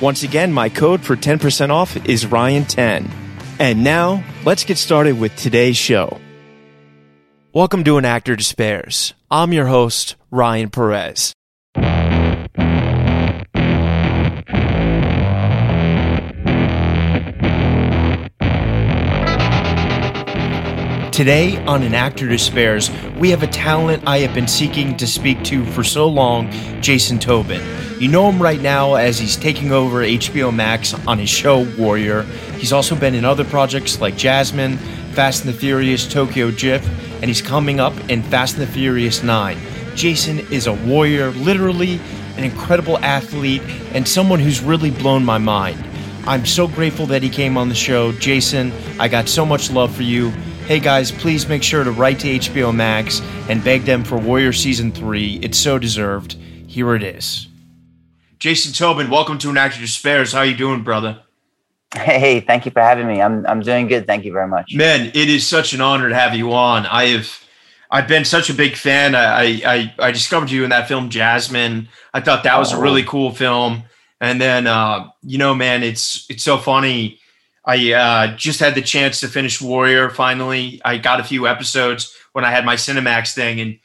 Once again, my code for 10% off is Ryan10. And now, let's get started with today's show. Welcome to An Actor Despairs. I'm your host, Ryan Perez. Today on An Actor Despairs, we have a talent I have been seeking to speak to for so long, Jason Tobin. You know him right now as he's taking over HBO Max on his show Warrior. He's also been in other projects like Jasmine, Fast and the Furious Tokyo Drift, and he's coming up in Fast and the Furious 9. Jason is a warrior, literally an incredible athlete, and someone who's really blown my mind. I'm so grateful that he came on the show. Jason, I got so much love for you. Hey guys, please make sure to write to HBO Max and beg them for Warrior Season 3. It's so deserved. Here it is. Jason Tobin, welcome to An Actor Despairs. How you doing, brother? Hey, thank you for having me. I'm I'm doing good. Thank you very much. Man, it is such an honor to have you on. I have I've been such a big fan. I I, I discovered you in that film Jasmine. I thought that was oh. a really cool film. And then uh, you know, man, it's it's so funny I uh, just had the chance to finish Warrior finally. I got a few episodes when I had my Cinemax thing, and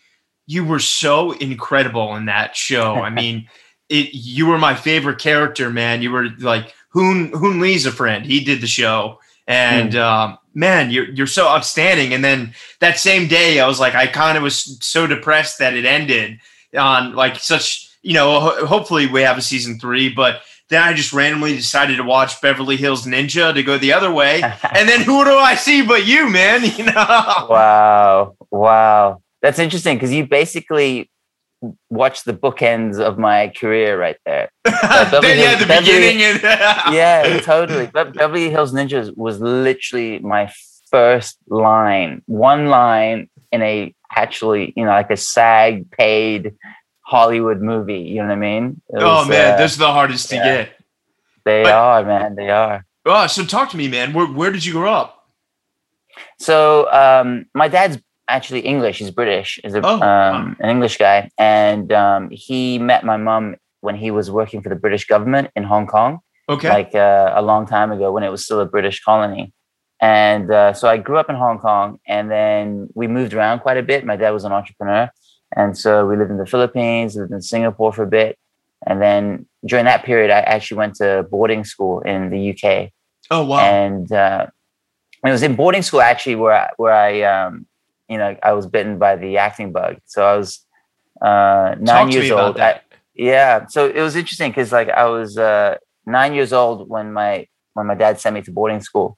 you were so incredible in that show. I mean, it you were my favorite character, man. You were like Hoon Hoon Lee's a friend. He did the show, and mm. um, man, you're you're so outstanding. And then that same day, I was like, I kind of was so depressed that it ended on like such. You know, ho- hopefully we have a season three, but then I just randomly decided to watch Beverly Hills Ninja to go the other way. and then who do I see but you, man? You know? Wow. Wow. That's interesting because you basically watched the bookends of my career right there. Beverly yeah, the Beverly, beginning. yeah, totally. But Beverly Hills Ninjas was literally my first line, one line in a actually, you know, like a SAG paid Hollywood movie. You know what I mean? It oh was, man, uh, those are the hardest yeah, to get. They but, are, man. They are. Oh, so talk to me, man. Where where did you grow up? So um, my dad's actually English. He's British. He's a, oh, um, an English guy, and um, he met my mom when he was working for the British government in Hong Kong. Okay. Like uh, a long time ago when it was still a British colony. And uh, so I grew up in Hong Kong, and then we moved around quite a bit. My dad was an entrepreneur, and so we lived in the Philippines, lived in Singapore for a bit. And then during that period, I actually went to boarding school in the UK. Oh, wow. And uh, it was in boarding school actually where I, where I, um, you know, I was bitten by the acting bug. So I was uh, nine Talk years old. I, yeah. So it was interesting because like I was uh, nine years old when my when my dad sent me to boarding school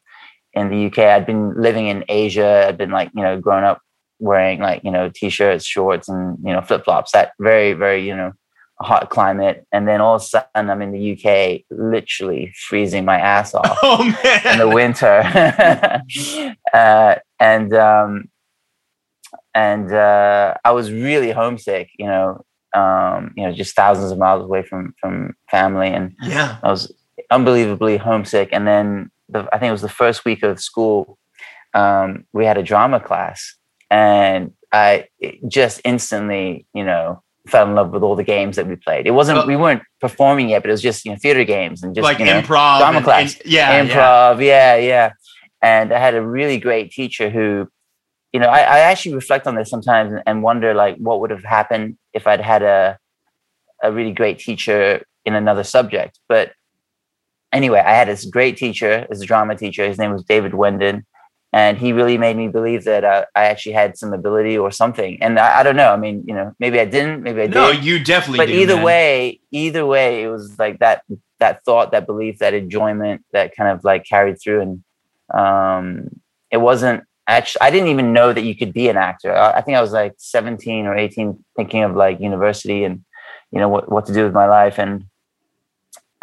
in the UK. I'd been living in Asia. I'd been like, you know, growing up wearing like you know t-shirts shorts and you know flip-flops that very very you know hot climate. And then all of a sudden i'm in the uk literally freezing my ass off oh, in the winter. Uh, and um, and uh, i was really homesick you know um, you know just thousands of miles away from from family. And yeah. I was unbelievably homesick. And then the, i think it was the first week of school um, we had a drama class and I just instantly, you know, fell in love with all the games that we played. It wasn't well, we weren't performing yet, but it was just you know theater games and just like you know, improv, drama and, class, and, yeah, improv, yeah. yeah, yeah. And I had a really great teacher who, you know, I, I actually reflect on this sometimes and, and wonder like what would have happened if I'd had a a really great teacher in another subject. But anyway, I had this great teacher, this drama teacher. His name was David Wendon and he really made me believe that uh, I actually had some ability or something. And I, I, don't know. I mean, you know, maybe I didn't, maybe I did. No, you definitely. Did. But either man. way, either way, it was like that that thought, that belief, that enjoyment that kind of like carried through. And um, it wasn't actually. I didn't even know that you could be an actor. I, I think I was like seventeen or eighteen, thinking of like university and you know what what to do with my life and.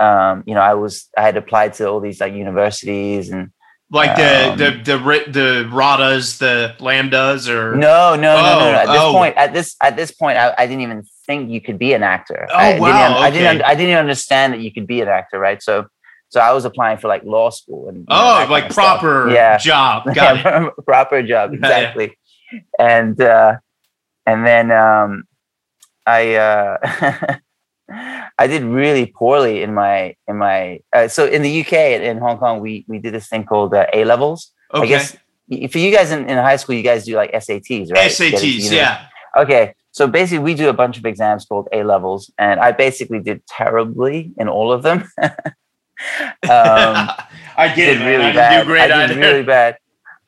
Um, you know, I was I had applied to all these like universities and like the um, the the the RADAs, the LAMDAs, or no, no, no, oh, no, no. At this oh. point, at this at this point, I, I, didn't even think you could be an actor. Oh I wow! Didn't, okay. I didn't. I didn't understand that you could be an actor, right? So, so I was applying for like law school and oh, like proper yeah. job, got yeah, proper job, exactly. and uh, and then um, I. Uh, I did really poorly in my in my uh, so in the UK in Hong Kong we we did this thing called uh, A levels. Okay. I guess for you guys in, in high school you guys do like SATs, right? SATs, yeah. Okay, so basically we do a bunch of exams called A levels, and I basically did terribly in all of them. um, I get it, really bad. Great I did really bad.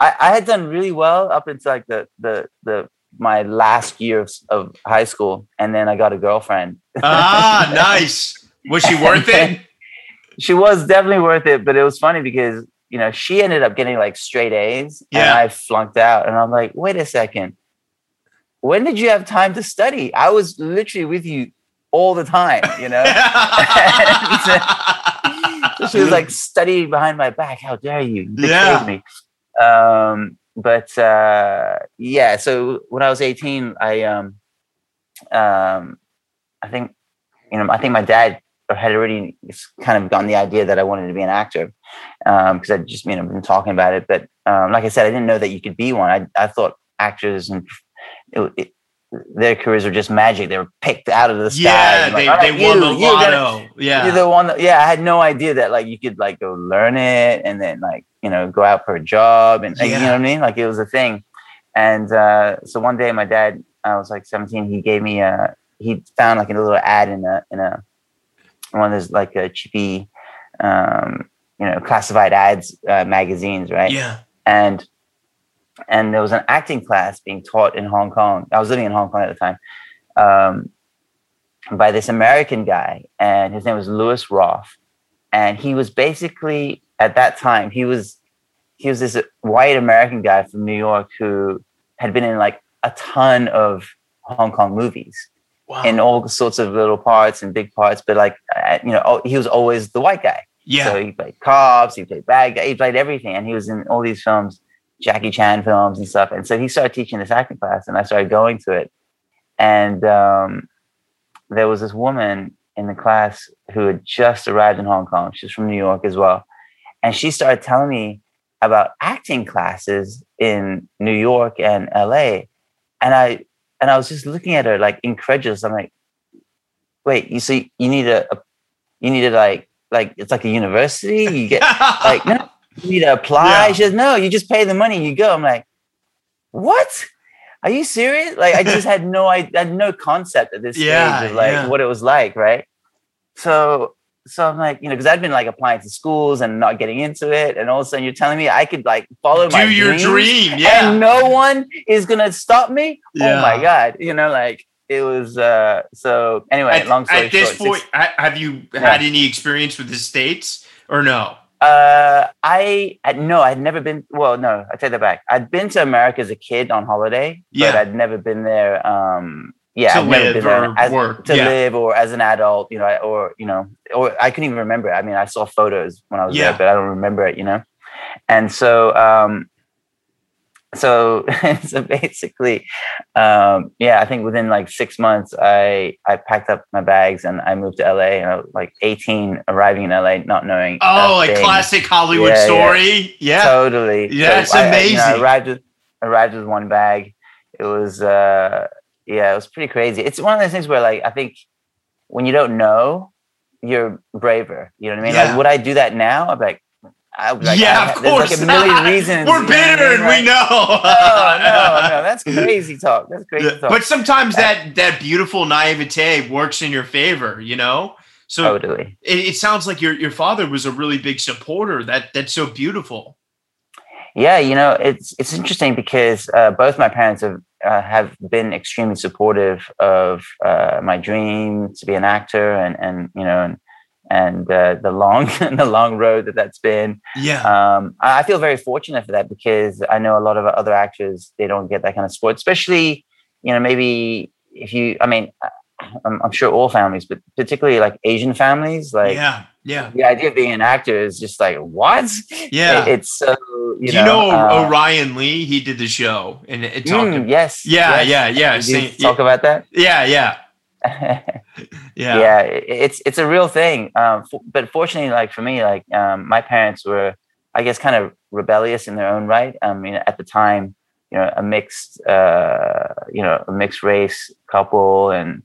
I, I had done really well up until like the the the my last year of, of high school, and then I got a girlfriend. Ah, nice. Was she worth it? she was definitely worth it, but it was funny because you know she ended up getting like straight A's, yeah. and I flunked out. And I'm like, wait a second, when did you have time to study? I was literally with you all the time, you know. so she was like studying behind my back. How dare you? you yeah. Me. Um, but uh, yeah, so when I was 18, I um, um, I think you know, I think my dad had already kind of gotten the idea that I wanted to be an actor because um, I just you know been talking about it. But um, like I said, I didn't know that you could be one. I I thought actors and it, it, their careers were just magic. They were picked out of the sky. Yeah, they, like, they won you, the lotto. yeah, you're the one. That, yeah, I had no idea that like you could like go learn it and then like you know go out for a job and, yeah. you know what I mean. Like it was a thing. And uh, so one day, my dad, I was like 17. He gave me a. He found like a little ad in a in a one of those like a cheapy, um, you know, classified ads uh, magazines, right? Yeah. And and there was an acting class being taught in Hong Kong. I was living in Hong Kong at the time, um, by this American guy, and his name was Louis Roth, and he was basically at that time he was he was this white American guy from New York who had been in like a ton of Hong Kong movies. Wow. In all sorts of little parts and big parts, but like uh, you know, he was always the white guy. Yeah. So he played cops, he played bad guy, he played everything, and he was in all these films Jackie Chan films and stuff. And so he started teaching this acting class, and I started going to it. And um, there was this woman in the class who had just arrived in Hong Kong. She's from New York as well. And she started telling me about acting classes in New York and LA. And I and I was just looking at her like incredulous. I'm like, wait, you see you need a, a you need to like like it's like a university. You get like no, you need to apply. Yeah. She says, no, you just pay the money, you go. I'm like, what? Are you serious? Like, I just had no, I had no concept at this yeah, stage of like yeah. what it was like, right? So, so I'm like, you know, because I'd been like applying to schools and not getting into it, and all of a sudden you're telling me I could like follow Do my your dream, yeah, and no one is gonna stop me. Yeah. Oh my god, you know, like it was. uh So anyway, at, long story at this short, point, six, have you had any experience with the states or no? Uh, I, I no, I'd never been. Well, no, I take that back. I'd been to America as a kid on holiday, yeah. but I'd never been there. Um, yeah, to I'd live never or as, work. to yeah. live or as an adult, you know, or you know, or I couldn't even remember. I mean, I saw photos when I was Yeah. there, but I don't remember it, you know. And so, um, so so basically, um, yeah, I think within like six months, I I packed up my bags and I moved to LA. And I was like 18, arriving in LA, not knowing. Oh, a thing. classic Hollywood Yeah, story. Yeah. Totally. Yeah, it's I- I, you know, I amazing. arrived with arrived with one bag, it was uh yeah, it was pretty crazy. It's one of those things where like I think when you don't know, you're braver. You know what I mean? Yeah. Like would I do that now? I'm like, I, like yeah, I- of course. like a million reasons. We're you know what I bitter, and we know. No, no, no, that's crazy talk. That's crazy talk. But sometimes that that beautiful naivete works in your favor, you know. So totally. it, it sounds like your your father was a really big supporter. That that's so beautiful. Yeah, you know, it's it's interesting because uh, both my parents have uh, have been extremely supportive of uh, my dream to be an actor, and and you know, and and uh, the long the long road that that's been. Yeah, Um, I feel very fortunate for that because I know a lot of other actors they don't get that kind of support, especially you know maybe if you, I mean, I'm, I'm sure all families, but particularly like Asian families, like yeah, yeah, the idea of being an actor is just like what? yeah. It- it's so you Do know. you know uh, Orion Lee? He did the show and it talked. Mm, yes. Yeah, yes. yeah, yeah, Did you same- talk about that? yeah, yeah, yeah. yeah, it- it's it's a real thing. Um, but fortunately, like for me, like um, my parents were, I guess, kind of rebellious in their own right. I mean, at the time, you know, a mixed, uh, you know, a mixed race couple, and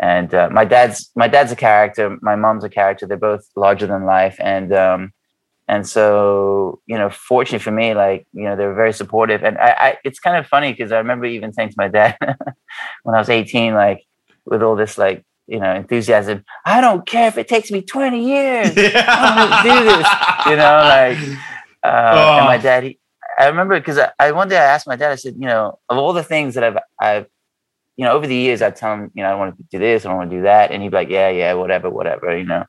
and uh, my dad's my dad's a character, my mom's a character. They're both larger than life, and um, and so you know, fortunately for me, like you know, they were very supportive. And I, I it's kind of funny because I remember even saying to my dad when I was eighteen, like with all this like you know enthusiasm, I don't care if it takes me twenty years. I'm gonna do this, you know, like, uh, and my Oh. dad, he, I remember because I, I, one day I asked my dad, I said, you know, of all the things that I've, I've, you know, over the years, I'd tell him, you know, I don't want to do this, I don't want to do that. And he'd be like, yeah, yeah, whatever, whatever, you know,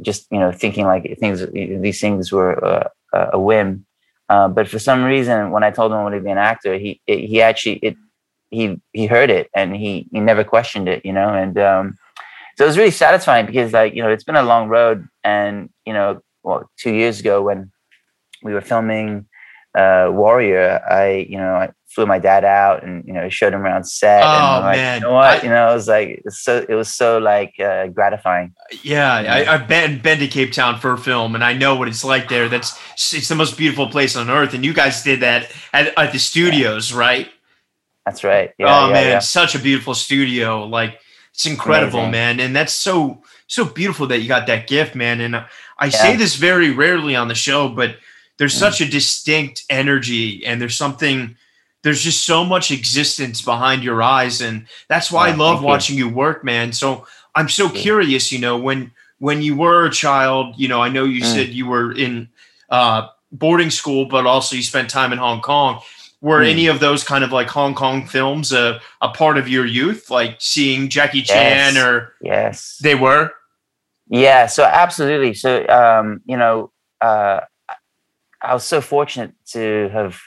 just, you know, thinking like things, these things were uh, a whim. Uh, but for some reason, when I told him I wanted to be an actor, he, it, he actually, it, he, he heard it and he, he never questioned it, you know, and, um, so it was really satisfying because like, you know, it's been a long road and, you know, well, two years ago when we were filming uh, Warrior, I, you know, I flew my dad out and, you know, showed him around set. and Oh, like, man. You know what? I- you know, it was like, so, it was so like uh, gratifying. Yeah, I, I've been been to Cape Town for a film, and I know what it's like there. That's it's the most beautiful place on earth, and you guys did that at, at the studios, right? That's right. Yeah, oh yeah, man, yeah. such a beautiful studio. Like it's incredible, Amazing. man, and that's so so beautiful that you got that gift, man. And I say this very rarely on the show, but there's Mm. such a distinct energy, and there's something. There's just so much existence behind your eyes, and that's why I love you. watching you work, man. So I'm so you. curious, you know, when when you were a child, you know, I know you Mm. said you were in uh, boarding school, but also you spent time in Hong Kong. Were Mm. any of those kind of like Hong Kong films a, a part of your youth, like seeing Jackie Chan Yes. or Yes. they were? Yeah, so absolutely. So um, you know, uh, I was so fortunate to have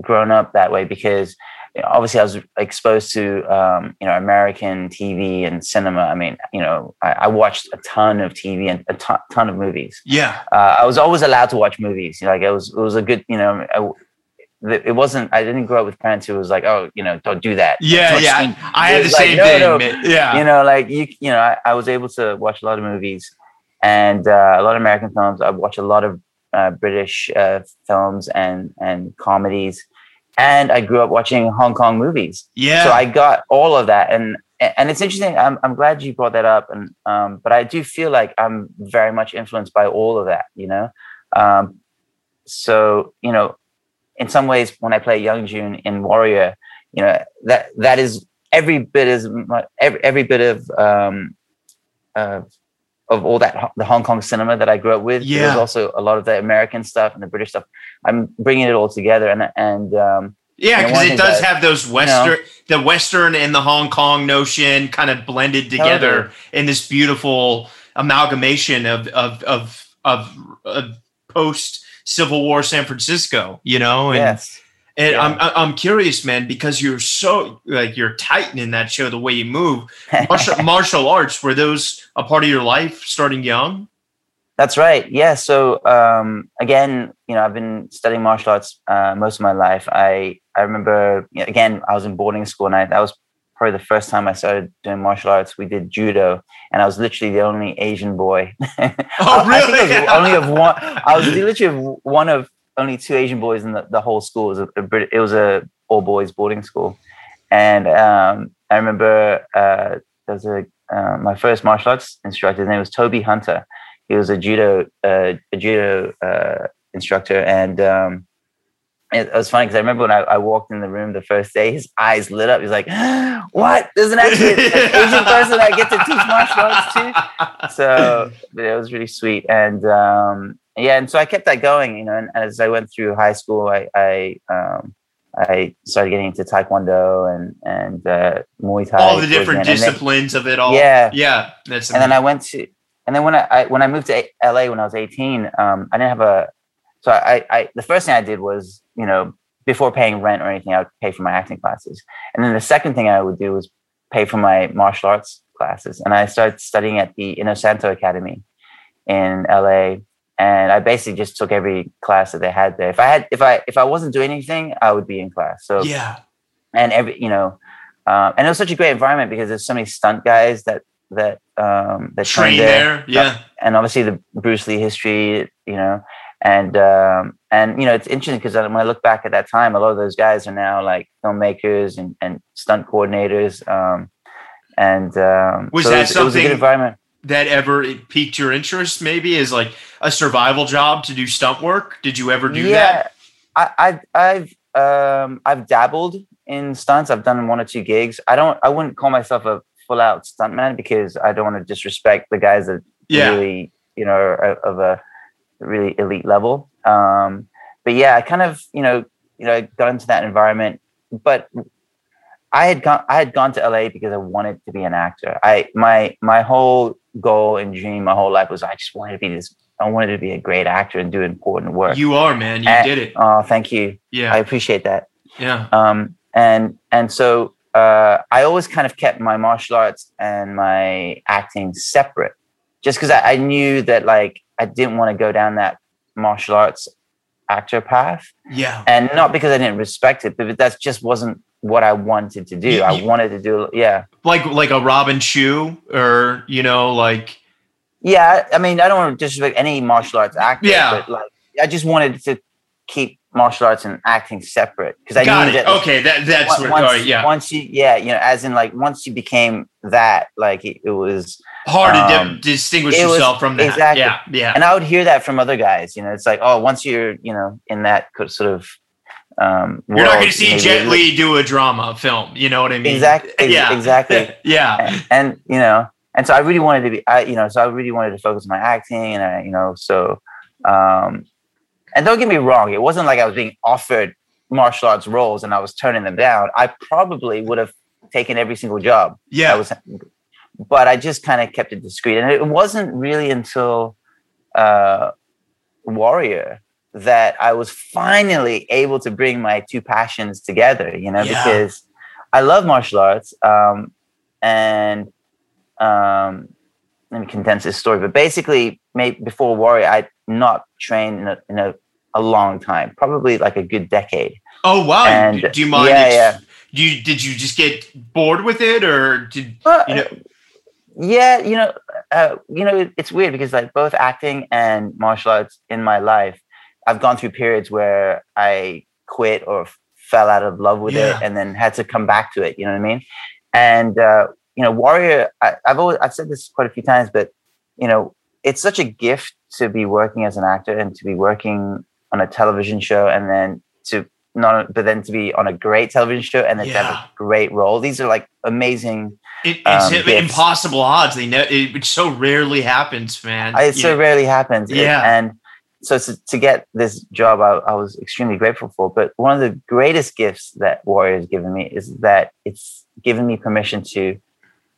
grown up that way because you know, obviously I was exposed to um, you know American TV and cinema. I mean, you know, I, I watched a ton of TV and a ton, ton of movies. Yeah. Uh, I was always allowed to watch movies. You know, like it was it was a good you know. I, it wasn't. I didn't grow up with parents who was like, "Oh, you know, don't do that." Yeah, yeah. things- I had the like, same no, thing. no. man. Yeah. you know like you you know I, I was able to watch a lot of movies and uh, a lot of american films i watch a lot of uh, british uh, films and and comedies. And i grew up watching hong kong movies. Yeah. so i got all of that. And and it's interesting i'm, I'm glad you brought that up. And um, but i do feel like i'm very much influenced by all of that you know? Um, so you know in some ways when i play young Jun in warrior you know that that is every bit as every, every bit of um uh, of all that the Hong Kong cinema that I grew up with. Yeah. There's also a lot of the American stuff and the British stuff. I'm bringing it all together, and and um, yeah, because it does that- have those western, the western and the Hong Kong notion kind of blended together Totally. in this beautiful amalgamation of of of of, of post Civil War San Francisco. You know, and yes, And Yeah. I'm I'm curious, man, because you're so like you're titan in that show, the way you move. Martial, martial arts were those a part of your life starting young? That's right. Yeah. So um, again, you know, I've been studying martial arts uh, most of my life. I I remember you know, again, I was in boarding school, and I, that was probably the first time I started doing martial arts. We did judo, and I was literally the only Asian boy. Oh, I really? I was only of one. I was literally one of only two Asian boys in the, the whole school. It was a, a Brit- it was a all boys boarding school, and um, I remember uh, there was a uh, my first martial arts instructor. His name was Toby Hunter. He was a judo uh, a judo uh, instructor, and um, it, it was funny because I remember when I, I, walked in the room the first day, his eyes lit up. He's like, "What? There's an actually an Asian person I get to teach martial arts to." So it was really sweet, and um, yeah, and so I kept that going, you know. And as I went through high school, I I, um, I started getting into Taekwondo and and uh, Muay Thai. All the different disciplines then, of it all. Yeah, yeah. That's and then I went to, and then when I, I when I moved to LA when I was 18, um, I didn't have a. So I, I the first thing I did was you know before paying rent or anything, I would pay for my acting classes, and then the second thing I would do was pay for my martial arts classes, and I started studying at the Inosanto Academy in LA and I basically just took every class that they had there. If I had, if I, if I wasn't doing anything, I would be in class. So yeah, and every, you know, um, and it was such a great environment because there's so many stunt guys that that um, that train there. there. yeah, and obviously the Bruce Lee history, you know, and um, and you know it's interesting because when I look back at that time, a lot of those guys are now like filmmakers and, and stunt coordinators. Um, and um, was so that it was, something? It was a good environment that ever piqued your interest maybe is like a survival job to do stunt work? Did you ever do yeah, that? I, I i've um i've dabbled in stunts. I've done one or two gigs. I don't i wouldn't call myself a full out stuntman because i don't want to disrespect the guys that yeah. really you know are of a really elite level. Um but yeah i kind of you know you know got into that environment. But I had gone I had gone to LA because I wanted to be an actor. I my my whole goal and dream my whole life was I just wanted to be this. I wanted to be a great actor and do important work. You are, man. You and, did it. Oh, thank you. Yeah, I appreciate that. Yeah. Um, and and so uh, I always kind of kept my martial arts and my acting separate, just because I, I knew that like I didn't want to go down that martial arts actor path. Yeah. And not because I didn't respect it, but that just wasn't what I wanted to do. You, I wanted to do, yeah. Like like a Robin Shou, or you know, like. Yeah, I mean, I don't want to disrespect any martial arts actor. Yeah. But like, I just wanted to keep martial arts and acting separate because I Got knew it. that. Okay, that that's once, what. yeah. Once you, yeah, you know, as in like once you became that, like it, it was hard um, to distinguish yourself from that. Exactly. Yeah, yeah. And I would hear that from other guys. You know, it's like, oh, once you're, you know, in that sort of um, You're not going to see Jet Li do a drama film. You know what I mean? Exactly. Yeah. Exactly. yeah. And, and, you know, and so I really wanted to be, I, you know, so I really wanted to focus on my acting, and I, you know, so, um, and don't get me wrong, it wasn't like I was being offered martial arts roles and I was turning them down. I probably would have taken every single job. Yeah. was, but I just kind of kept it discreet, and it wasn't really until uh, Warrior that I was finally able to bring my two passions together, you know, yeah. because I love martial arts. Um, and um, let me condense this story, but basically, maybe before Warrior, I'd not trained in a, in a, a long time, probably like a good decade. Oh, wow. And, do you mind? Yeah, yeah. Do you, did you just get bored with it or did, you know? Yeah, you know, uh, you know, it's weird because like both acting and martial arts in my life I've gone through periods where I quit or fell out of love with yeah. it and then had to come back to it. You know what I mean? And uh, you know, Warrior. I, I've always I've said this quite a few times, but you know, it's such a gift to be working as an actor and to be working on a television show and then to not but then to be on a great television show and then yeah. to have a great role. These are like amazing. It, it's um, impossible odds. They know it, it, so rarely happens, man. It so rarely happens. Yeah, and so to, to get this job, I, I, was extremely grateful for. But one of the greatest gifts that Warrior has given me is that it's given me permission to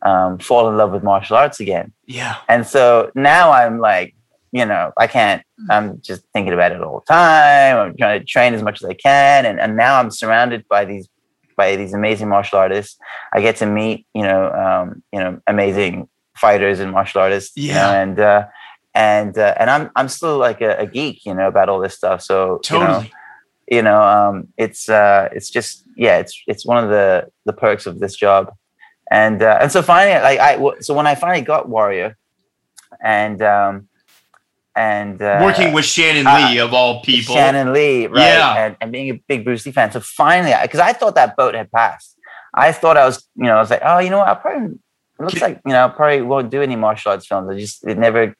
um, fall in love with martial arts again. Yeah. And so now I'm like, you know, I can't, I'm just thinking about it all the time. I'm trying to train as much as I can. And, and now I'm surrounded by these, by these amazing martial artists. I get to meet, you know, um, you know, amazing fighters and martial artists. Yeah. You know, and, uh, and uh, and I'm I'm still like a, a, geek, you know, about all this stuff. So totally, you know, you know um, it's uh, it's just yeah, it's it's one of the the perks of this job, and uh, and so finally, like I so when I finally got Warrior, and um, and uh, working with Shannon Lee of all people, Shannon Lee, right? Yeah, and, and being a big Bruce Lee fan. So finally, because I thought that boat had passed. I thought I was, you know, I was like, oh, you know what? I probably it looks like you know I probably won't do any martial arts films. I just it never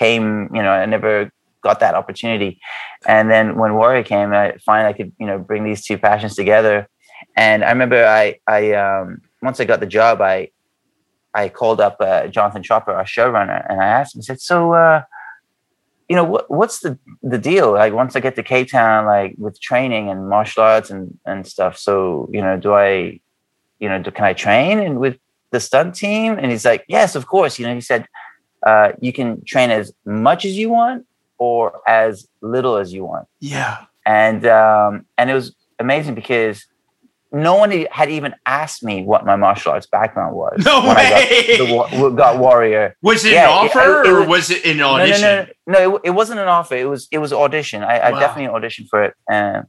came, you know, I never got that opportunity. And then when Warrior came, I finally I could, you know, bring these two passions together. And I remember I I um once I got the job, I I called up uh, Jonathan Tropper, our showrunner, and I asked him. I said, "So, uh, you know, what what's the the deal? Like, once I get to Cape Town, like with training and martial arts and and stuff. So, you know, do I, you know, do, can I train and with the stunt team?" And he's like, "Yes, of course." You know, he said, uh, "You can train as much as you want or as little as you want." Yeah, and um, and it was amazing because no one had even asked me what my martial arts background was. No when way. I got, the, got Warrior. Was it Yeah, an offer it- it or was- was it an audition? No, no, no, no. It, it wasn't an offer. It was it was audition. I, I Wow. definitely auditioned for it, uh,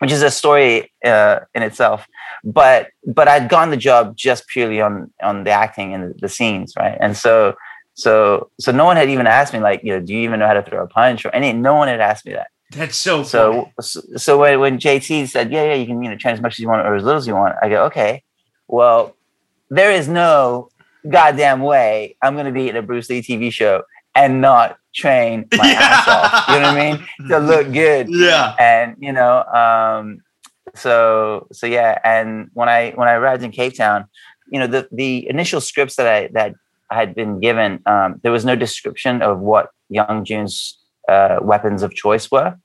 which is a story uh, in itself. But but I'd gotten the job just purely on on the acting and the, the scenes, right? And so so so no one had even asked me like, you know, do you even know how to throw a punch or any? No one had asked me that. That's so. So, so, so when, when JT said, yeah, yeah, you can, you know, train as much as you want or as little as you want, I go, okay, well, there is no goddamn way I'm going to be in a Bruce Lee TV show and not train my ass off. You know what I mean? To look good. Yeah. And, you know, um, so, so yeah. And when I, when I arrived in Cape Town, you know, the, the initial scripts that I, that had been given, um, there was no description of what Young Jun's uh, weapons of choice were.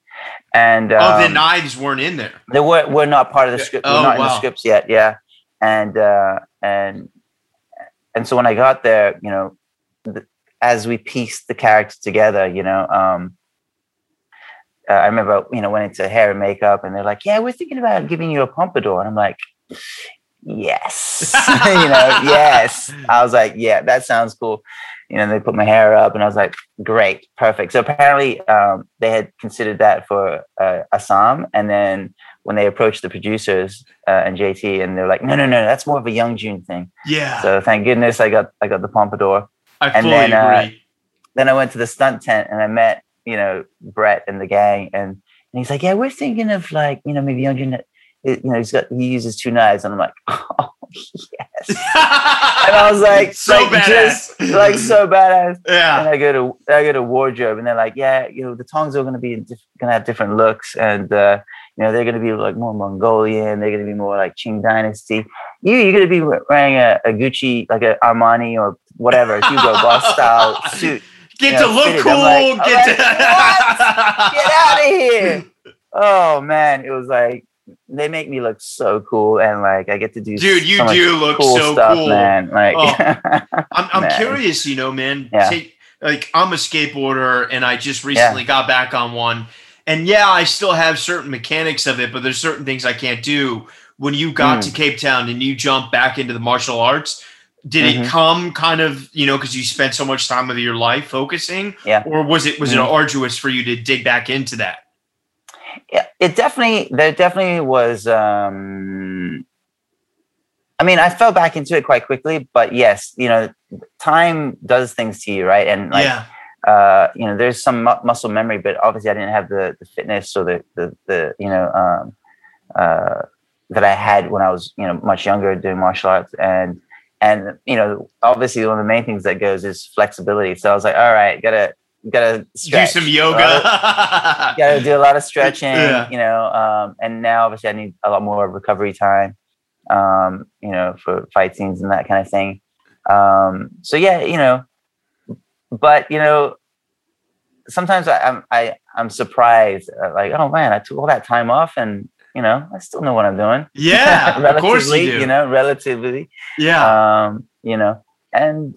And oh, the um, knives weren't in there. they were were not part of the script. Oh, We're not in the scripts yet. Yeah, and uh, and and so when I got there, you know, th- as we pieced the character together, you know, um, uh, I remember you know went into hair and makeup, and they're like, "Yeah, we're thinking about giving you a pompadour," and I'm like. Yes, you know, yes. I was like, yeah, that sounds cool. You know, they put my hair up, and I was like, great, perfect. So apparently, um, they had considered that for uh, Assam, and then when they approached the producers uh, and JT, and they're like, no, no, no, that's more of a young Jun thing. Yeah. So thank goodness I got I got the pompadour. I and fully then, uh, agree. Then I went to the stunt tent and I met you know Brett and the gang, and, and he's like, yeah, we're thinking of like you know maybe young Jun. You know, he's got he uses two knives, and I'm like, oh yes. And I was like, so like, badass. just, like so badass. Yeah. And. I go to I go to wardrobe, and they're like, yeah, you know, the tongs are going to be diff- going to have different looks, and uh, you know, they're going to be like more Mongolian. They're going to be more like Qing Dynasty. You you're going to be wearing a, a Gucci, like a Armani or whatever Hugo Boss style suit. Get Yeah, to look fitted. cool. Like, get to Get out of here! Oh man, it was like they make me look so cool, and like I get to do Dude, you so do look cool so stuff, cool. man. Like, I'm, I'm Man. curious, you know, man. Yeah. Say, like I'm a skateboarder and I just recently got back on one. And yeah, I still have certain mechanics of it, but there's certain things I can't do. When you got Mm. to Cape Town and you jumped back into the martial arts, did it Mhm. come kind of, you know, because you spent so much time of your life focusing? Yeah. Or was it was it Mhm. arduous for you to dig back into that? Yeah, it definitely there definitely was um I mean, I fell back into it quite quickly, but yes, you know, time does things to you, right? And like yeah. uh, you know, there's some mu- muscle memory, but obviously I didn't have the, the fitness or the, the, the, you know, um, uh, that I had when I was, you know, much younger doing martial arts. And, and, you know, obviously one of the main things that goes is flexibility. So I was like, all right, gotta, gotta stretch. Do some yoga. gotta do a lot of stretching, Yeah. you know, um, and now obviously I need a lot more recovery time, um, you know, for fight scenes and that kind of thing. Um, so yeah, you know, but you know, sometimes I, I'm I I'm surprised, uh, like, oh man, I took all that time off, and you know, I still know what I'm doing. yeah, of course relatively, you do. know, relatively, yeah. um, you know, and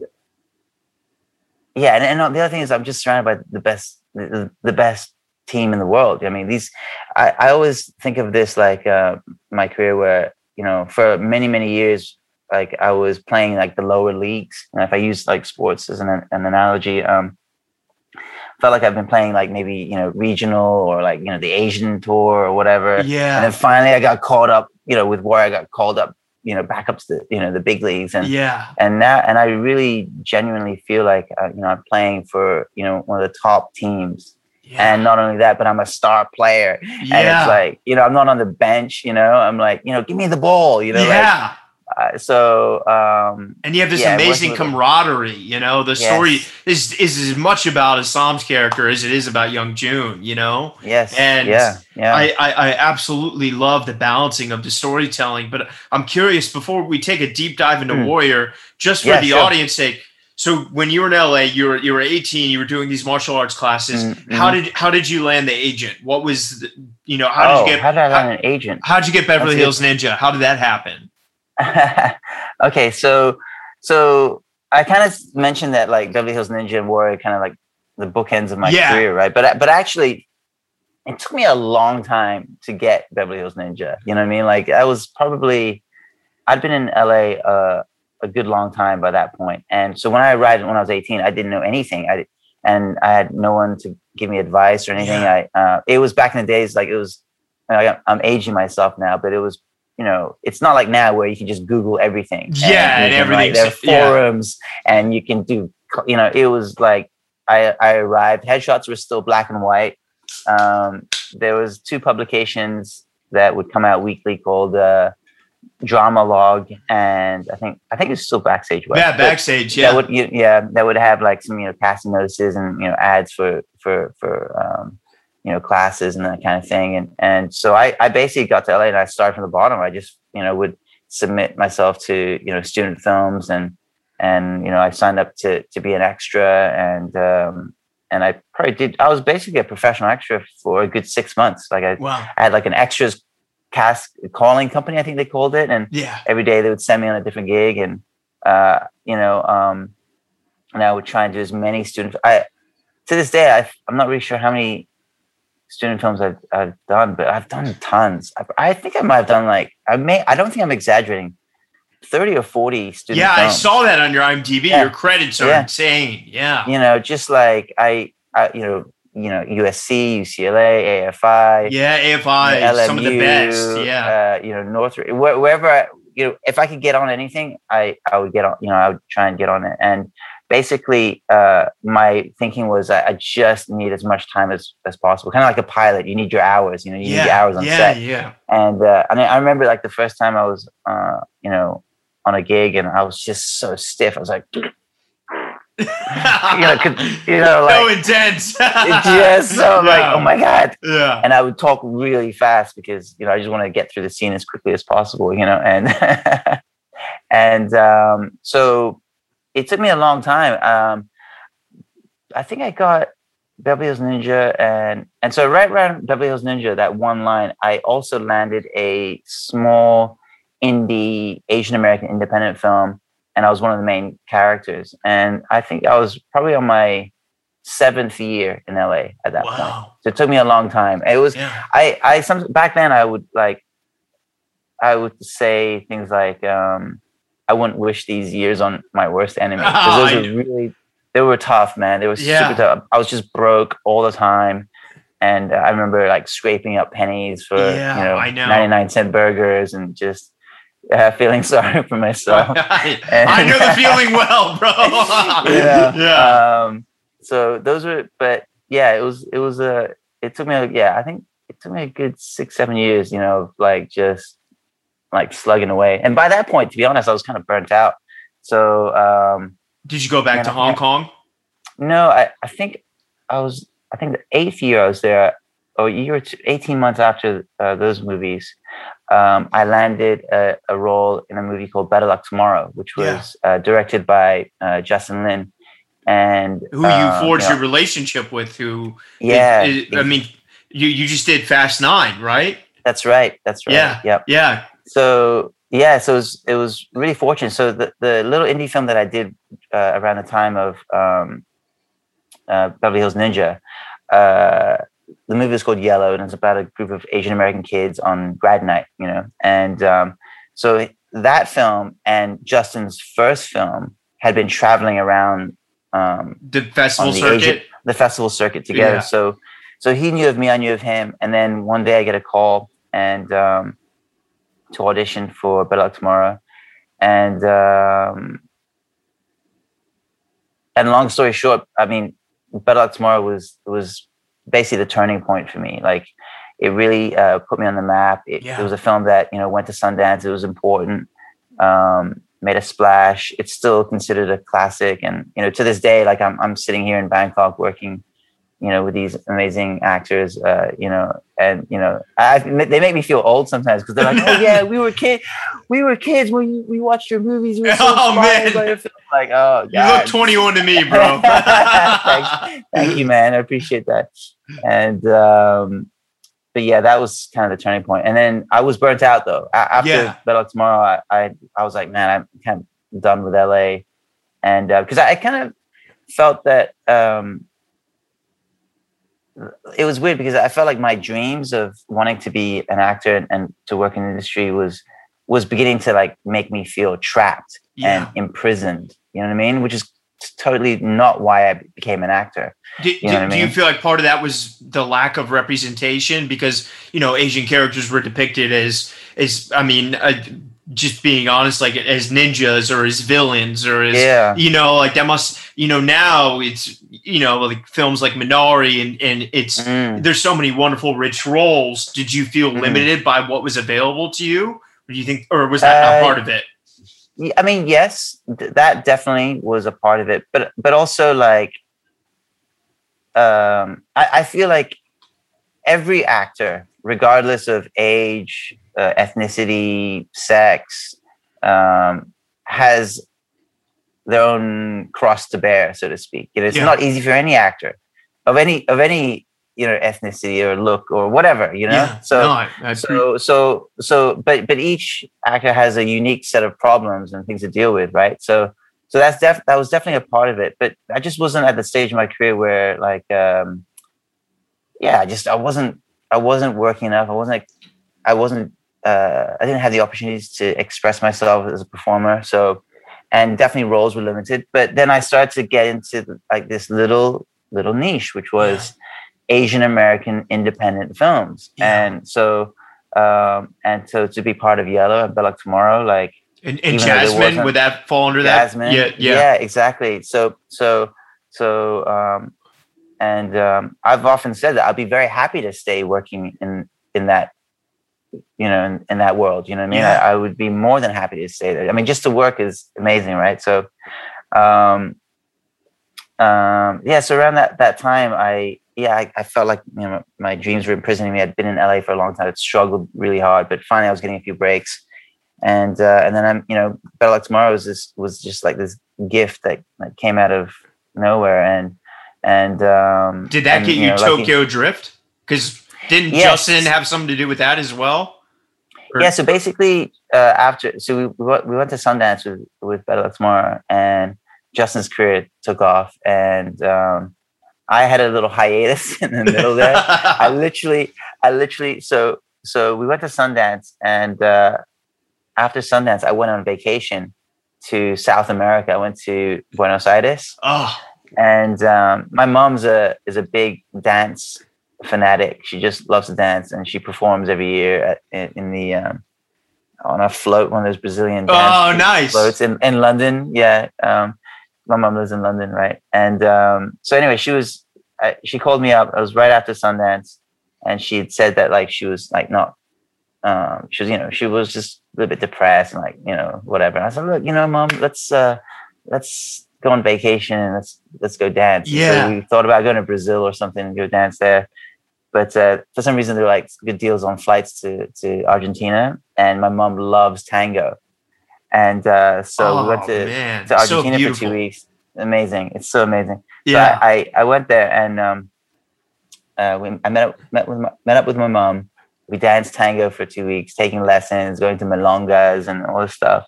yeah, and, and the other thing is, I'm just surrounded by the best, the, the best team in the world. I mean, these, I, I always think of this like uh, my career where you know, for many many years, like I was playing like the lower leagues, and if I use like sports as an an analogy, um, felt like I've been playing like maybe you know regional or like you know the Asian tour or whatever. Yeah, And then finally, I got called up, you know, with where I got called up, you know, back up to the, you know the big leagues, and Yeah. and now, and I really genuinely feel like uh, you know I'm playing for you know one of the top teams Yeah. And not only that, but I'm a star player. Yeah. And it's like, you know, I'm not on the bench, you know, I'm like, you know, give me the ball, you know, yeah. Like, uh, so um, and you have this yeah, amazing camaraderie you know the yes. story is is as much about Issam's character as it is about young Jun you know yes and yeah, yeah. I, I, I absolutely love the balancing of the storytelling but i'm curious before we take a deep dive into mm. warrior just for yeah, the sure. audience sake so when you were in LA, you were you were 18. You were doing these martial arts classes. Mm-hmm. How did how did you land the agent? What was the, you know how did oh, you get how did I land how, an agent? How did you get Beverly That's Hills. Ninja? How did that happen? okay, so so I kind of mentioned that like Beverly Hills Ninja and Warrior kind of like the bookends of my yeah. career, right? But but actually, it took me a long time to get Beverly Hills Ninja. You know what I mean? Like I was probably I'd been in LA uh, a good long time by that point, and so when I arrived when I was eighteen, I didn't know anything. I and I had no one to give me advice or anything. Yeah. I uh, it was back in the days like it was. I'm aging myself now, but it was you know, it's not like now where you can just Google everything. Yeah, and, and everything. There are forums, yeah. and you can do. You know, it was like I, I arrived. Headshots were still black and white. Um, there was two publications that would come out weekly called uh, Drama-Logue, and I think I think it's still Backstage. Web. Yeah, Backstage. Yeah, that would yeah that would have like some you know casting notices and you know ads for for for um, you know classes and that kind of thing. And and so I, I basically got to LA and I started from the bottom. I just you know would submit myself to you know student films and and you know I signed up to to be an extra and um and I probably did I was basically a professional extra for a good six months. Like I, wow. I had like an extras cast calling company I think they called it. And yeah. every day they would send me on a different gig and uh you know um and I would try and do as many students I to this day I, I'm not really sure how many student films I've, I've done, but I've done tons. I, I, think I might have done like I may. I don't think I'm exaggerating. Thirty or forty student. Yeah, films. I saw that on your IMDb. Yeah. Your credits are yeah. insane. Yeah. You know, just like I, I, you know, you know, USC, UCLA, AFI. Yeah, AFI, you know, some of the best. Yeah. Uh, you know, North wherever. I, you know, if I could get on anything, I I would get on. You know, I would try and get on it and basically uh, my thinking was I, I, just need as much time as, as possible kind of like a pilot you need your hours you know you yeah, need your hours on yeah, set yeah and uh, I, mean, I remember like the first time i was uh, you know on a gig and i was just so stiff i was like you know, could, you know, like, so intense. just so yeah. like, oh my god. Yeah. And I would talk really fast because you know I just want to get through the scene as quickly as possible. You know, and and um, so it took me a long time. Um, I think I got Beverly Hills Ninja, and and so right around Beverly Hills Ninja, that one line, I also landed a small indie Asian American independent film, and I was one of the main characters. And I think I was probably on my seventh year in LA at that wow. point. So it took me a long time. It was yeah. I I some back then I would like I would say things like um I wouldn't wish these years on my worst enemy because those were really they were tough, man. They were yeah. super tough. I was just broke all the time, and I remember like scraping up pennies for yeah, you know, know. ninety nine cent burgers and just uh, feeling sorry for myself. I, and, I know the feeling well, bro. yeah, yeah. Um, so those were, but yeah, it was it was a. It took me, a, yeah, I think it took me a good six seven years, you know, like just like slugging away. And by that point, to be honest, I was kind of burnt out. So, um, did you go back to Hong Kong? No, I, I think I was, I think the eighth year I was there, or year two, 18 months after uh, those movies, um, I landed a, a, role in a movie called Better Luck Tomorrow, which was yeah. uh, directed by uh, Justin Lin. And who you um, forged you know, your relationship with, who, yeah, is, is, I mean, you, you just did Fast Nine, right? That's right. That's right. Yeah. Yep. Yeah so yeah, so it was, it was really fortunate. So the, the little indie film that I did uh, around the time of um, uh, Beverly Hills Ninja, uh, the movie is called Yellow, and it's about a group of Asian American kids on grad night, you know. And um, so that film and Justin's first film had been traveling around um, the festival the circuit, Asian, the festival circuit together. Yeah. So so he knew of me, I knew of him, and then one day I get a call and um, to audition for Luck Tomorrow, and um, and long story short, I mean, Luck Tomorrow was was basically the turning point for me. Like it really uh, put me on the map. It, yeah. it, was a film that you know went to Sundance. It was important. Um, made a splash. It's still considered a classic, and you know to this day, like I'm I'm sitting here in Bangkok working, you know, with these amazing actors. Uh, you know, and you know, I, they make me feel old sometimes because they're like, "Oh yeah, we were kid, we were kids when we watched your movies. We were so oh man, like oh, God. you look 21 to me, bro. Thank you, man. I appreciate that. And um, but yeah, that was kind of the turning point. And then I was burnt out though. After yeah. Better Luck Tomorrow, I, I, I was like, man, I'm kind of done with LA, and because uh, I, I, kind of felt that um, it was weird because I felt like my dreams of wanting to be an actor and, and to work in the industry was was beginning to like make me feel trapped yeah. and imprisoned. You know what I mean? Which is totally not why I became an actor. Do, you, know do, I mean? do, you feel like part of that was the lack of representation because you know Asian characters were depicted as as I mean uh, just being honest like as ninjas or as villains or as yeah. you know like that must you know now it's you know like films like Minari and and it's mm. there's so many wonderful rich roles. Did you feel mm. limited by what was available to you? Or do you think or was that uh, not part of it? I mean, yes, th- that definitely was a part of it, but but also like, um, I, I feel like every actor, regardless of age, uh, ethnicity, sex, um, has their own cross to bear, so to speak. You know, it's yeah. not easy for any actor of any of any you know ethnicity or look or whatever you know? Yeah, so no, I, I so so so but but each actor has a unique set of problems and things to deal with right? So so that's def- that was definitely a part of it but i just wasn't at the stage of my career where like um yeah i just i wasn't i wasn't working enough. I wasn't i wasn't uh i didn't have the opportunities to express myself as a performer so and definitely roles were limited but then i started to get into like this little little niche which was yeah Asian American independent films. Yeah. And so, um, and so to be part of Yellow and Better Tomorrow, like, and, and Jasmine, would that fall under Jasmine, that? Yeah, yeah, yeah, exactly. So, so, so, um, and um, I've often said that I'd be very happy to stay working in in that, you know, in, in that world. You know what I mean? Yeah. I, I, would be more than happy to stay there. I mean, just to work is amazing, right? So, um, um, yeah. So around that that time, I yeah, I, I, felt like you know my dreams were imprisoning me. I'd been in LA for a long time. I'd struggled really hard, but finally I was getting a few breaks, and uh, and then I'm you know Better Luck Tomorrow was this was just like this gift that, that came out of nowhere, and and um, did that and, get you, know, Tokyo like, Drift? Because didn't yes. Justin have something to do with that as well? Or? Yeah, so basically uh, after so we we went to Sundance with with Better Luck Tomorrow, and Justin's career took off, and um, I had a little hiatus in the middle there. I literally, I literally, so so we went to Sundance, and uh, after Sundance, I went on vacation to South America. I went to Buenos Aires. Oh. And um, my mom's a is a big dance fanatic. She just loves to dance, and she performs every year at, in, in the um, on a float, one of those Brazilian dance oh, nice. floats in, in London. Yeah. Um, my mom lives in London, right? And um, so anyway, she was I, she called me up. It was right after Sundance, and she had said that like she was like not. Um, she was, you know, she was just a little bit depressed and like, you know, whatever. And I said, look, you know, mom, let's uh, let's go on vacation and let's let's go dance. Yeah. So we thought about going to Brazil or something and go dance there. But uh, for some reason, there were like good deals on flights to, to Argentina, and my mom loves tango, and uh, so oh, we went oh, to, to Argentina so for two weeks. Amazing! It's so amazing. Yeah, so I, I, I went there and um, uh, we, I met up met with my, met up with my mom. We danced tango for two weeks, taking lessons, going to milongas and all this stuff,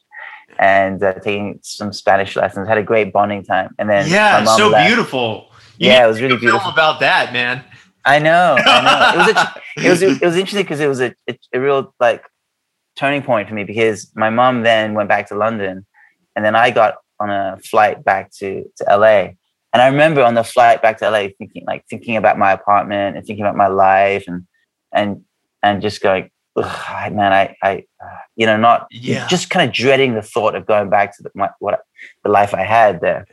and uh, taking some Spanish lessons. Had a great bonding time, and then yeah, so left. beautiful. You yeah, it was really beautiful. about that, man. I know, I know. It was a, it was it was interesting because it was a, a, a real like turning point for me because my mom then went back to London, and then I got on a flight back to to LA. And I remember on the flight back to LA thinking like thinking about my apartment and thinking about my life and and and just going, man, I I you know not yeah. just kind of dreading the thought of going back to the, my, what the life I had there.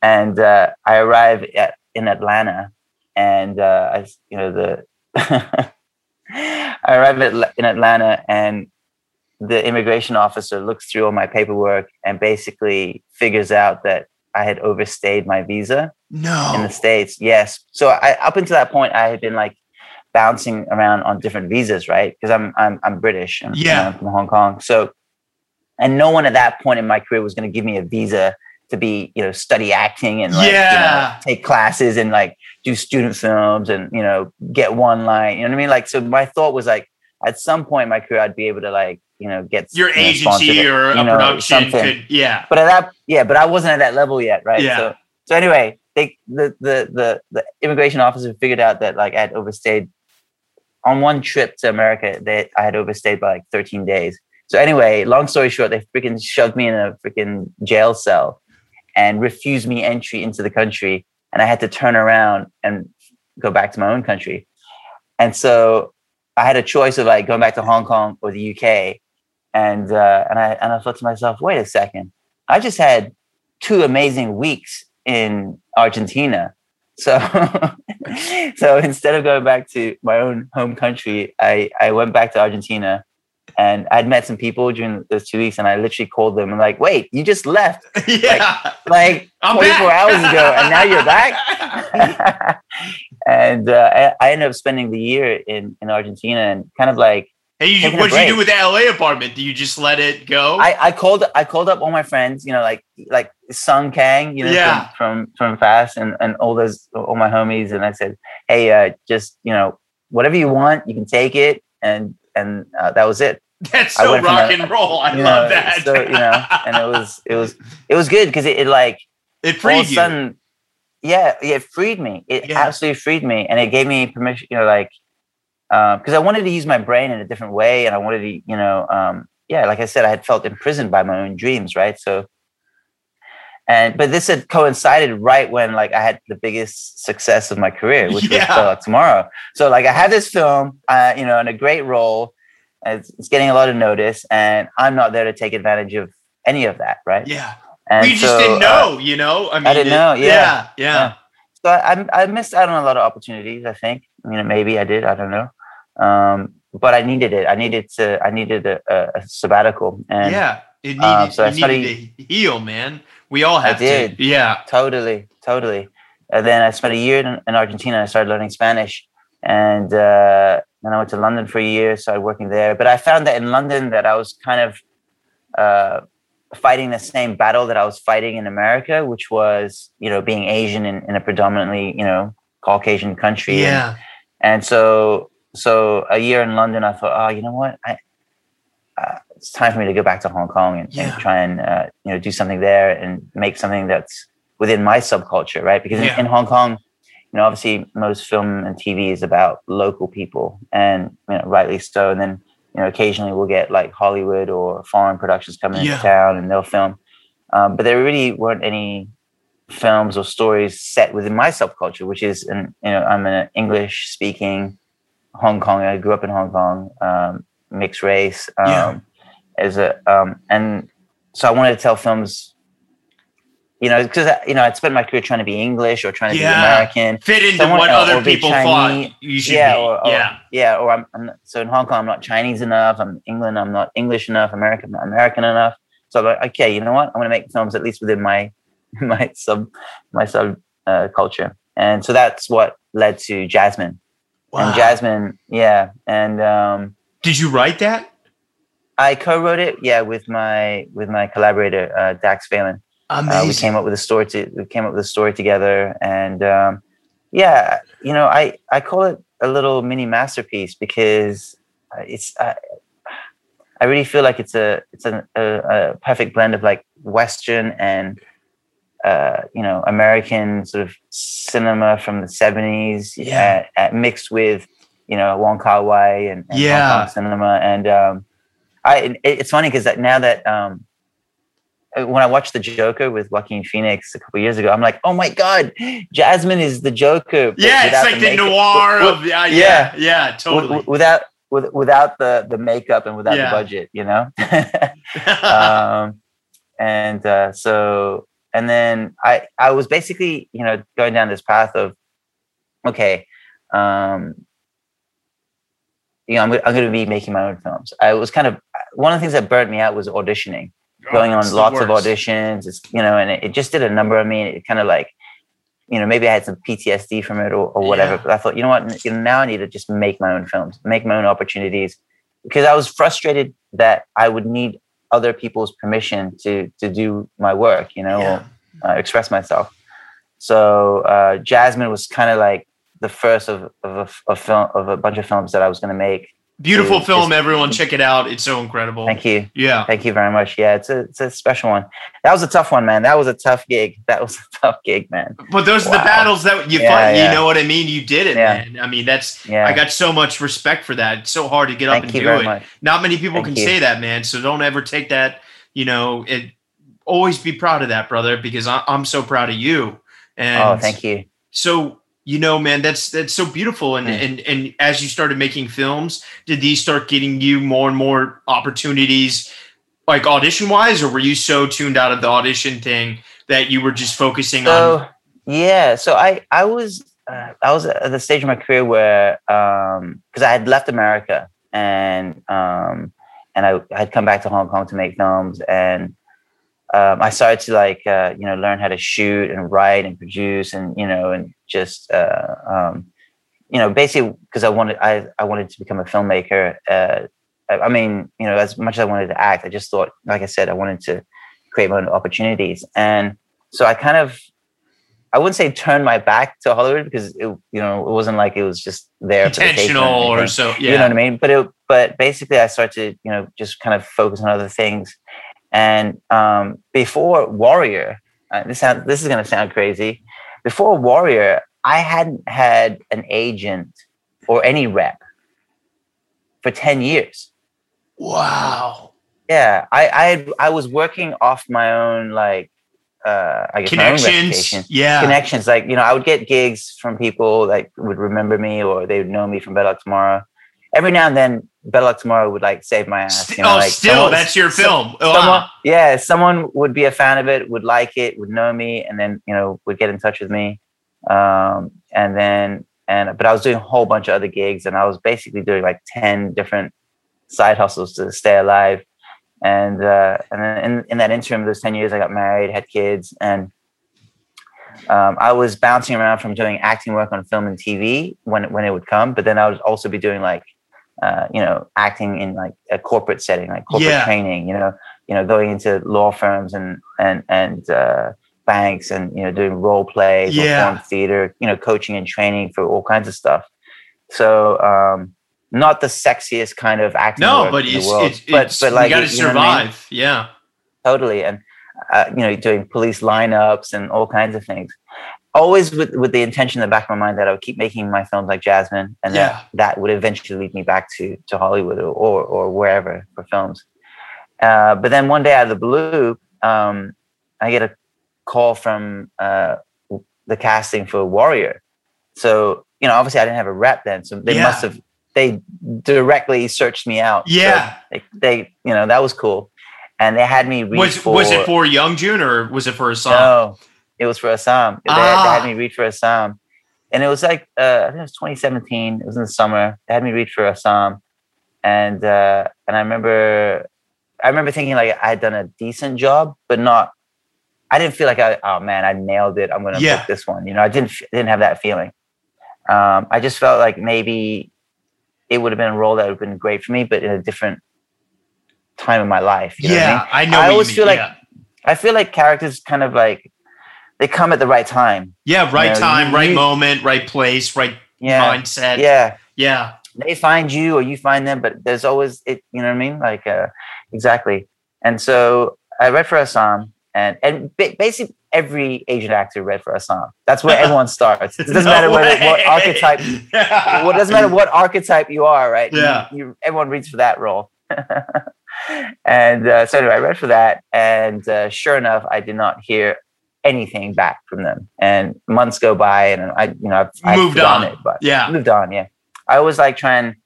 And uh, I arrived at, in Atlanta and uh, I, you know, the I arrive at, in Atlanta, and the immigration officer looks through all my paperwork and basically figures out that I had overstayed my visa. No. In the states, yes. So I, up until that point, I had been like bouncing around on different visas, right? Because I'm I'm I'm British. I'm, yeah. I'm from Hong Kong. So, and no one at that point in my career was going to give me a visa to be, you know, study acting and like, yeah. you know, take classes and like do student films and you know get one line. You know what I mean? Like, so my thought was like, at some point in my career, I'd be able to like you know get your you know, agency or a know, production something. could yeah. But at that yeah, but I wasn't at that level yet, right? Yeah. So so anyway, they the the the the immigration officer figured out that like I had overstayed on one trip to America. That I had overstayed by like 13 days. So anyway, long story short, they freaking shoved me in a freaking jail cell and refused me entry into the country, and I had to turn around and go back to my own country. And so I had a choice of like going back to Hong Kong or the UK, and uh, and I and I thought to myself, wait a second, I just had two amazing weeks in Argentina. So so instead of going back to my own home country, I I went back to Argentina and I'd met some people during those two weeks, and I literally called them and like, "Wait, you just left yeah. like, like 24 hours ago, and now you're back." and uh, I, I, ended up spending the year in in Argentina, and kind of like. Hey, you, what did you do with the LA apartment? Do you just let it go? I, I called I called up all my friends, you know, like like Sung Kang, you know, yeah. from, from from Fast, and and all those all my homies, and I said, "Hey, uh, just you know, whatever you want, you can take it." And and uh, that was it. That's so rock a, and roll. I love know, that. So, you know, and it was it was it was good because it, it, like it freed all of a sudden, yeah, yeah, it freed me. It yeah. absolutely freed me, and it gave me permission. You know, like because um, I wanted to use my brain in a different way, and I wanted to, you know, um, yeah, like I said, I had felt imprisoned by my own dreams, right? So, and but this had coincided right when like I had the biggest success of my career, which yeah. was uh, tomorrow. So, like, I had this film, uh, you know, in a great role it's, it's, getting a lot of notice, and I'm not there to take advantage of any of that, right? Yeah. And we just didn't know, uh, you know. I mean, I didn't it, know. Yeah. Yeah. yeah. yeah. So I, I missed out on a lot of opportunities. I think. you know maybe I did. I don't know. Um, but I needed it. I needed to. I needed a, a sabbatical. And yeah, it needed. Um, so I studied, to heal, man. We all have I did. to. Yeah. Totally. Totally. And then I spent a year in, in Argentina. I started learning Spanish, and uh, then I went to London for a year, started working there. But I found that in London that I was kind of uh, fighting the same battle that I was fighting in America, which was, you know, being Asian in, in a predominantly, you know, Caucasian country. Yeah. And, and so, so a year in London, I thought, oh, you know what? I, it's time for me to go back to Hong Kong and, yeah. and try and, uh, you know, do something there and make something that's within my subculture, right? Because yeah. in, in Hong Kong, you know, obviously most film and TV is about local people, and you know, rightly so. And then you know, occasionally we'll get like Hollywood or foreign productions coming yeah. into town, and they'll film. Um, but there really weren't any films or stories set within my subculture, which is, an, you know, I'm an English speaking Hong Kong. I grew up in Hong Kong, um, mixed race. Um, As a um, and so I wanted to tell films you know, because you know, I'd spent my career trying to be English or trying to yeah. be American, fit into Someone, what uh, other people Chinese. thought you should yeah, be. Or, or, yeah, yeah, or I'm, I'm not, so in Hong Kong, I'm not Chinese enough. I'm England, I'm not English enough. American, I'm not American enough. So I'm like, okay, you know what? I'm going to make films at least within my my sub my sub uh, culture, and so that's what led to Jasmine. Wow. And Jasmine, yeah, and um, did you write that? I co-wrote it, yeah, with my with my collaborator uh, Dax Phelan. Amazing. Uh, we came up with a story. To, we came up with a story together, and um, yeah, you know, I I call it a little mini masterpiece because it's. I, I really feel like it's a it's a, a, a perfect blend of like Western and uh, you know American sort of cinema from the seventies, yeah, uh, uh, mixed with you know Wong Kar Wai and, and yeah cinema. And um, I it, it's funny because now that um, uh, when I watched the Joker with Joaquin Phoenix a couple years ago, I'm like, oh my god, Jasmine is the Joker. Yeah, it's like the, the noir of yeah, yeah, yeah, totally. without with, without the the makeup and without yeah. the budget, you know. um, and uh, so, and then I I was basically you know going down this path of okay, um, you know, I'm, I'm going to be making my own films. I was kind of one of the things that burnt me out was auditioning, oh, going on lots of auditions. It's, you know, and it, it, just did a number on me. It kind of like, you know, maybe I had some PTSD from it or, or whatever. Yeah. But I thought, you know what, you know, now I need to just make my own films, make my own opportunities, because I was frustrated that I would need other people's permission to to do my work, you know, yeah. or, uh, express myself. So uh, Jasmine was kind of like the first of, of a, a, film of a bunch of films that I was going to make. Beautiful film, just, everyone check it out. It's so incredible. Thank you. Yeah. Thank you very much. Yeah, it's a it's a special one. That was a tough one, man. That was a tough gig. That was a tough gig, man. But those wow. are the battles that you yeah, fight. Yeah. You know what I mean? You did it, yeah. man. I mean, that's yeah. I got so much respect for that. It's so hard to get Thank up and do it. Much. Not many people Thank can you. say that, man. So don't ever take that, you know, it always be proud of that, brother, because I, I'm so proud of you. Oh, and oh, thank you. So you know man that's that's so beautiful. And and and as you started making films did these start getting you more and more opportunities like audition wise or were you so tuned out of the audition thing that you were just focusing so, on yeah so i i was uh, i was at the stage of my career where um because i had left america and um and i had come back to hong kong to make films. And um, I started to like uh, you know learn how to shoot and write and produce and you know and just uh, um, you know basically because I wanted I, I wanted to become a filmmaker. Uh, I mean you know as much as I wanted to act, I just thought like I said I wanted to create my own opportunities. And so I kind of I wouldn't say turn my back to Hollywood because it, you know it wasn't like it was just there intentional or, or so yeah you know what I mean? But it but basically I started to you know just kind of focus on other things and um, before Warrior, uh, this sound, this is going to sound crazy. Before Warrior, I hadn't had an agent or any rep for ten years. Wow. Yeah, I I, I was working off my own like uh, I guess connections. Yeah, connections. Like you know, I would get gigs from people that would remember me or they would know me from Better Luck Tomorrow. Every now and then, Better Luck Tomorrow would like save my ass. You know, oh, like still, someone, that's your film. Oh, someone, yeah, someone would be a fan of it, would like it, would know me, and then you know would get in touch with me. Um, and then and but I was doing a whole bunch of other gigs, and I was basically doing like ten different side hustles to stay alive. And uh, and then in, in that interim, those ten years, I got married, had kids, and um, I was bouncing around from doing acting work on film and TV when when it would come, but then I would also be doing like uh, you know, acting in like a corporate setting, like corporate yeah. training, you know, you know, going into law firms and and and uh, banks and you know doing role plays, yeah. theater, you know, coaching and training for all kinds of stuff. So um, not the sexiest kind of acting. No, but it's, world, it's, but, it's, but like you got to survive. I mean? Yeah, totally. And uh, you know, doing police lineups and all kinds of things always with, with the intention in the back of my mind that I would keep making my films like Jasmine and yeah. that, that would eventually lead me back to, to Hollywood or, or, or wherever for films. Uh, but then one day out of the blue, um, I get a call from uh, the casting for Warrior. So, you know, obviously I didn't have a rep then. So they yeah. must have, they directly searched me out. Yeah. So they, they, you know, that was cool. And they had me read was, for, was it for Young Jun or was it for a song? No, it was for Assam. They, ah. they had me read for Assam. And it was like, uh, I think it was 2017. It was in the summer. They had me read for Assam. And, uh, and I remember, I remember thinking like I had done a decent job, but not, I didn't feel like I, oh man, I nailed it. I'm going to yeah. book this one. You know, I didn't, didn't have that feeling. Um, I just felt like maybe it would have been a role that would have been great for me, but in a different time in my life. yeah, I, mean? I, know. I always feel like yeah. I feel like characters kind of like they come at the right time. Yeah, right you know, time, you, right you, moment, right place, right yeah, mindset. Yeah, yeah. They find you or you find them, but there's always it. You know what I mean? Like uh, exactly. And so I read for Assam, and and basically every Asian actor read for Assam. That's where everyone starts. It doesn't no matter what, what, archetype. yeah. What doesn't matter what archetype you are, right? Yeah. You, you, everyone reads for that role. and uh, so anyway, I read for that, and uh, sure enough, I did not hear anything back from them. And months go by, and I, you know, I've, I've moved on. It, but yeah, moved on. Yeah, I always like trying.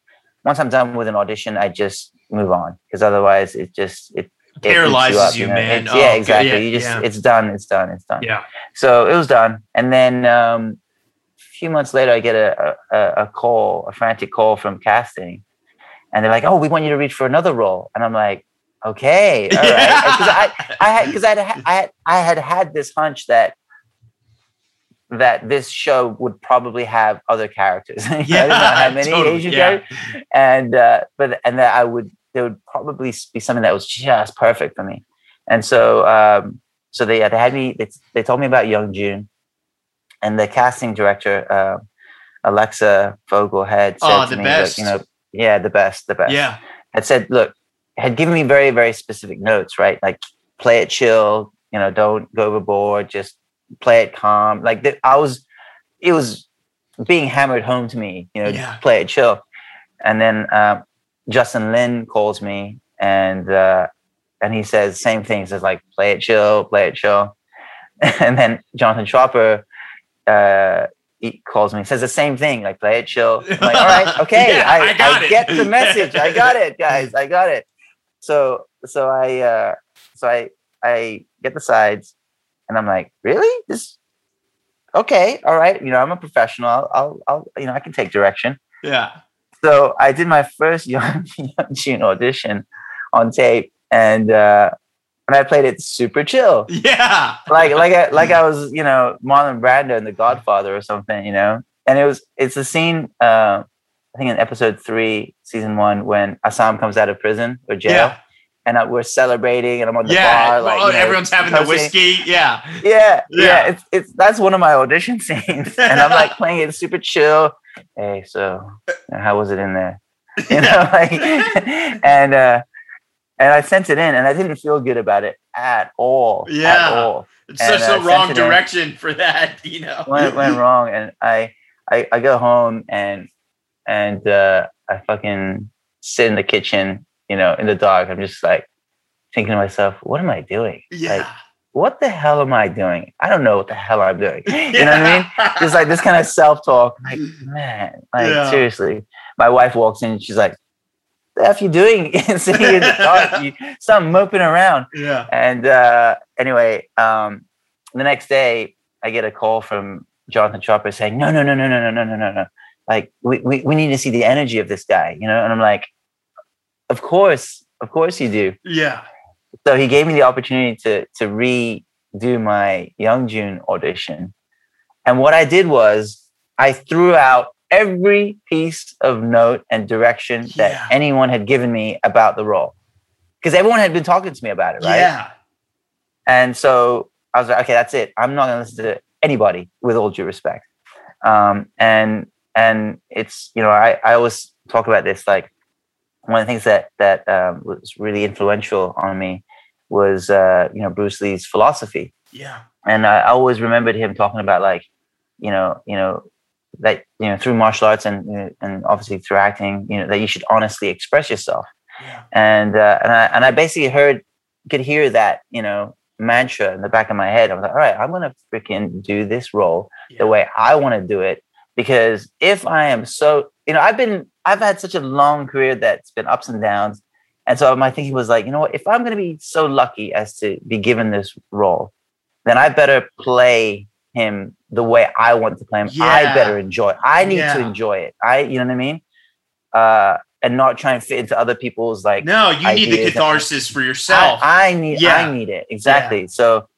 Once I'm done with an audition, I just move on because otherwise, it just it, it paralyzes you, up, you, you know? man. Oh, yeah, exactly. Yeah, you just yeah. it's done. It's done. It's done. Yeah. So it was done, and then um, a few months later, I get a, a, a call, a frantic call from casting, and they're like, "Oh, we want you to reach for another role," and I'm like, "Okay, all right," because I, I had, because I had, I had, I had had this hunch that that this show would probably have other characters. yeah, I didn't know how many totally, Asian yeah. characters, and uh, but and that I would there would probably be something that was just perfect for me. And so, um, so they, they had me. They, they told me about Young Jun, and the casting director, uh, Alexa Fogel, had said oh, to me, best. you know, yeah, the best, the best. Yeah, had said, look, had given me very, very specific notes, right? Like, play it chill. You know, don't go overboard. Just play it calm. Like the, I was, it was being hammered home to me. You know, yeah. play it chill. And then uh, Justin Lin calls me and uh, and he says same things says like play it chill, play it chill. and then Jonathan Tropper uh, he calls me, says the same thing, like play it chill. I'm like, all right, okay, yeah, I, I, I get the message. I got it, guys. I got it. So so I uh, so I I get the sides and I'm like, really? This okay, all right. You know, I'm a professional. I'll, I'll, I'll you know, I can take direction. Yeah. So I did my first Young, Young Jun audition on tape, and uh, and I played it super chill. Yeah, like like I, like I was you know Marlon Brando in The Godfather or something, you know. And it was it's a scene uh, I think in episode three, season one, when Assam comes out of prison or jail. Yeah. And I, we're celebrating, and I'm on the yeah, bar. Like, you know, everyone's having the whiskey. Yeah, yeah, yeah, yeah. It's it's that's one of my audition scenes, and I'm like playing it super chill hey, so how was it in there? You know, like, and uh, and I sent it in, and I didn't feel good about it at all. Yeah, at all. It's and, such uh, the wrong direction in, for that, you know. Went, went wrong, and I, I I go home and and uh, I fucking sit in the kitchen, you know, in the dark. I'm just like thinking to myself, what am I doing? Yeah. Like, what the hell am I doing? I don't know what the hell I'm doing. You know what I mean? Just like this kind of self talk. Like, man, like yeah. seriously. My wife walks in and she's like, the F you doing sitting in the dark? You stop moping around. Yeah. And uh, anyway, um, the next day I get a call from Jonathan Tropper saying, no, no, no, no, no, no, no, no, no, no. Like we, we, we need to see the energy of this guy, you know? And I'm like, of course, of course you do. Yeah so he gave me the opportunity to to redo my Young Jun audition. And what I did was I threw out every piece of note and direction that anyone had given me about the role. Because everyone had been talking to me about it, right? Yeah. And so I was like, okay, that's it. I'm not gonna listen to anybody with all due respect. Um, and and it's you know, I, I always talk about this like one of the things that that um, was really influential on me was uh, you know Bruce Lee's philosophy. Yeah. And I always remembered him talking about like, you know, you know, that you know through martial arts and and obviously through acting, you know, that you should honestly express yourself. Yeah. And uh, and I and I basically heard could hear that you know mantra in the back of my head. I was like, all right, I'm gonna freaking do this role yeah. the way I want to do it because if I am so, you know, I've been I've had such a long career that's been ups and downs and so my thinking was like, you know what? If I'm going to be so lucky as to be given this role, then I better play him the way I want to play him. Yeah. I better enjoy. It. I need yeah. to enjoy it. I, you know what I mean? Uh, and not try and fit into other people's like. No, you need the catharsis for yourself. I, I need. Yeah. I need it exactly. So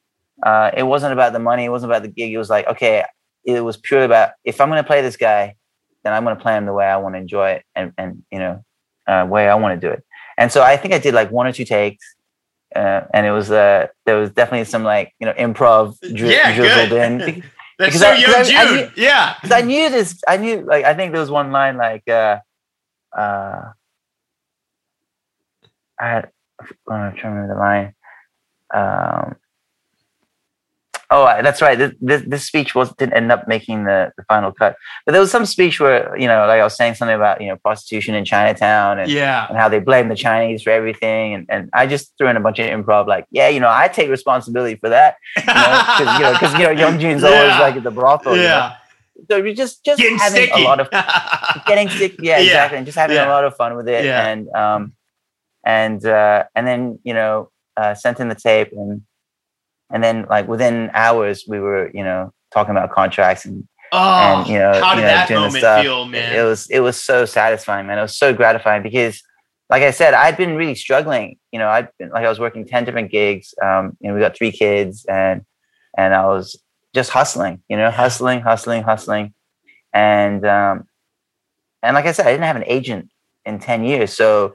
uh, it wasn't about the money. It wasn't about the gig. It was like, okay, it was purely about if I'm going to play this guy, then I'm going to play him the way I want to enjoy it and and you know, uh, way I want to do it. And so I think I did like one or two takes. Uh, and it was uh, there was definitely some like you know improv dri- yeah, drizzled good. in. That's because so I, young I, Jun. I knew, yeah, I knew this. I knew like I think there was one line like uh, uh, I had I'm trying to remember the line. Um, Oh, that's right. This, this, this, speech was didn't end up making the, the final cut, but there was some speech where you know, like I was saying something about you know prostitution in Chinatown and yeah, and how they blame the Chinese for everything, and, and I just threw in a bunch of improv, like yeah, you know, I take responsibility for that, because you know, because you, know, you know, Young Jun's yeah. always like at the brothel, yeah. You know? So we just just getting having sticky. a lot of getting sick, yeah, yeah, exactly, and just having yeah. a lot of fun with it, yeah. and um, and uh, and then you know, uh, sent in the tape and and then like within hours we were you know talking about contracts and Oh, and, you know, how did you know, that moment feel, man? It was it was so satisfying, man. It was so gratifying because, like I said, I'd been really struggling. You know, I'd been like I was working ten different gigs. Um, you know, we got three kids, and and I was just hustling. You know, hustling, hustling, hustling, and um, and like I said, I didn't have an agent in ten years, so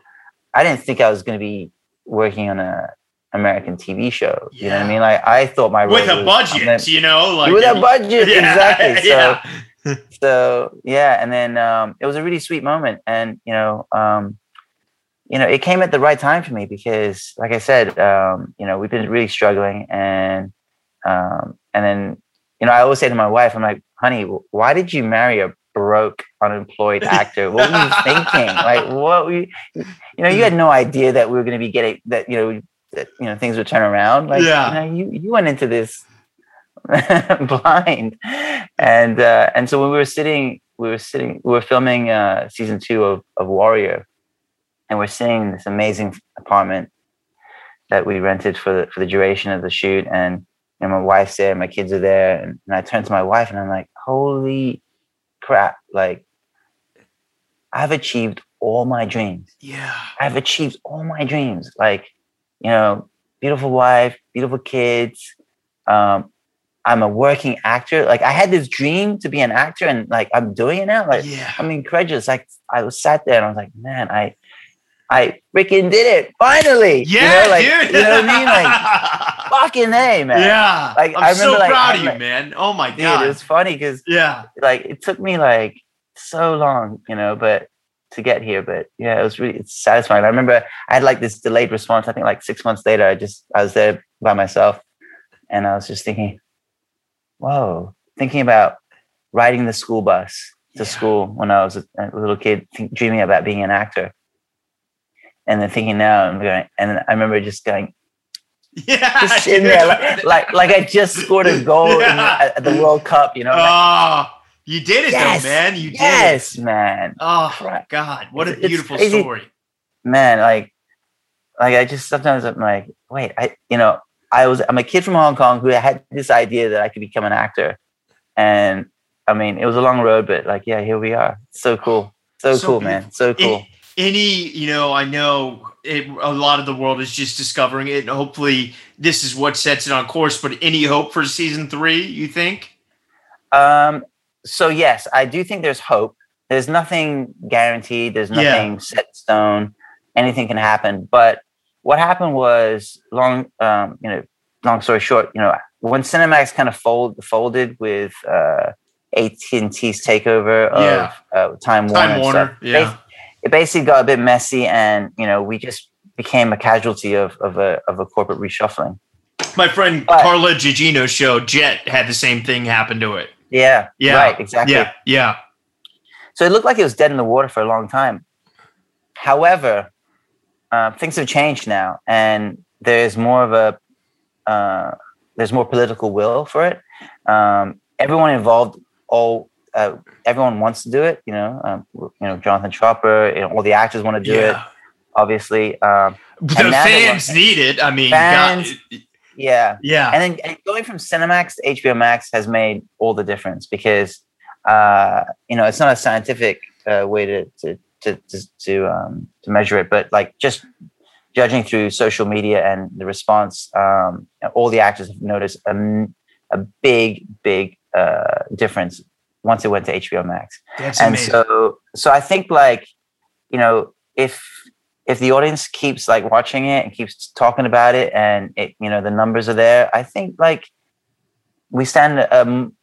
I didn't think I was going to be working on a American TV show. You know what I mean? Like I thought my with a budget, gonna, you know, like with a budget, yeah, exactly. So, yeah. so yeah, and then um, it was a really sweet moment, and you know, um, you know, it came at the right time for me because, like I said, um, you know, we've been really struggling, and um, and then you know, I always say to my wife, I'm like, honey, why did you marry a broke, unemployed actor? What were you thinking? Like, what we, you know, you had no idea that we were going to be getting that, you know, that you know things would turn around. Like, yeah. you know, you you went into this blind, and uh, and so when we were sitting, we were sitting, we were filming uh, season two of of Warrior, and we're sitting in this amazing apartment that we rented for the, for the duration of the shoot, and and my wife's there, my kids are there, and, and I turned to my wife and I'm like, holy crap, like I've achieved all my dreams. Yeah. I've achieved all my dreams. Like you know, beautiful wife, beautiful kids. Um, I'm a working actor. Like I had this dream to be an actor, and like I'm doing it now. Like yeah. I'm incredulous. Like I was sat there and I was like, man, I, I freaking did it finally. Yeah, you know, like, dude. you know what I mean? Like fucking a man. Yeah. Like I'm I remember, so like, proud of you, like, man. Oh my dude, god, it was funny because yeah, like it took me like so long, you know, but to get here. But yeah, it was really it's satisfying. I remember I had like this delayed response. I think like six months later, I just I was there by myself, and I was just thinking, whoa, thinking about riding the school bus to yeah. school when I was a, a little kid, think, dreaming about being an actor, and then thinking now I'm going, and I remember just going. Yeah, just in there, like, like, like I just scored a goal yeah. in, at the World Cup, you know. Oh, like, you did it yes, though, man. You did yes, man. Oh my God. What a beautiful story. Man, like like I just sometimes I'm like, wait, I you know, I was I'm a kid from Hong Kong who had this idea that I could become an actor. And I mean, it was a long road, but like, yeah, here we are. So cool. So, so cool, beautiful. man. So cool. Any, you know, I know it, a lot of the world is just discovering it, and hopefully, this is what sets it on course. But any hope for season three? You think? Um, so yes, I do think there's hope. There's nothing guaranteed. There's nothing yeah. set stone. Anything can happen. But what happened was long, um, you know, long story short, you know, when Cinemax kind of fold, folded with uh, AT&T's takeover of yeah. uh, Time, Time Warner, Warner yeah. it basically got a bit messy, and you know, we just became a casualty of of a of a corporate reshuffling. My friend but, Carla Gugino's show Jett had the same thing happen to it. Yeah. Yeah. Right. Exactly. Yeah. Yeah. So it looked like it was dead in the water for a long time. However, uh, things have changed now, and there's more of a uh, there's more political will for it. Um, everyone involved, all uh, everyone wants to do it. You know, um, you know Jonathan Tropper, you know, all the actors want to do yeah. it. Obviously, um, the fans need it. I mean, fans, God, yeah. Yeah. And then and going from Cinemax to HBO Max has made all the difference because, uh, you know, it's not a scientific uh, way to, to, to, to, to, um, to measure it, but like just judging through social media and the response, um, all the actors have noticed a, a big, big uh, difference once it went to HBO Max. That's and amazing. so, so I think like, you know, if if the audience keeps like watching it and keeps talking about it and it you know the numbers are there i think like we stand um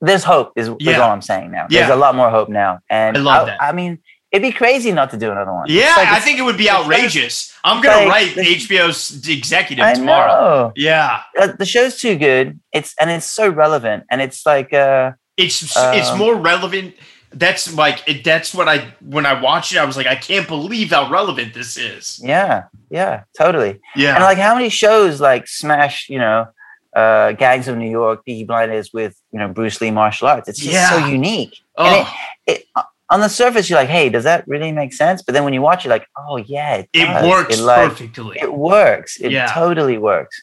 there's hope is, yeah. is all i'm saying now. Yeah. there's a lot more hope now. And i love I, that. I mean it'd be crazy not to do another one. Yeah like, i think it would be outrageous. I'm gonna like, write hbo's executive tomorrow. yeah. Uh, the show's too good. It's and it's so relevant and it's like uh it's um, it's more relevant that's like it, that's what I when I watched it, I was like, I can't believe how relevant this is. Yeah, yeah, totally. Yeah, and like how many shows like smash, you know, uh, Gangs of New York, Peaky Blinders with you know Bruce Lee martial arts. It's just yeah. so unique. Oh. And it, it, on the surface, you're like, hey, does that really make sense? But then when you watch it, like, oh yeah, it, it works it, like, perfectly. It works. It yeah. totally works.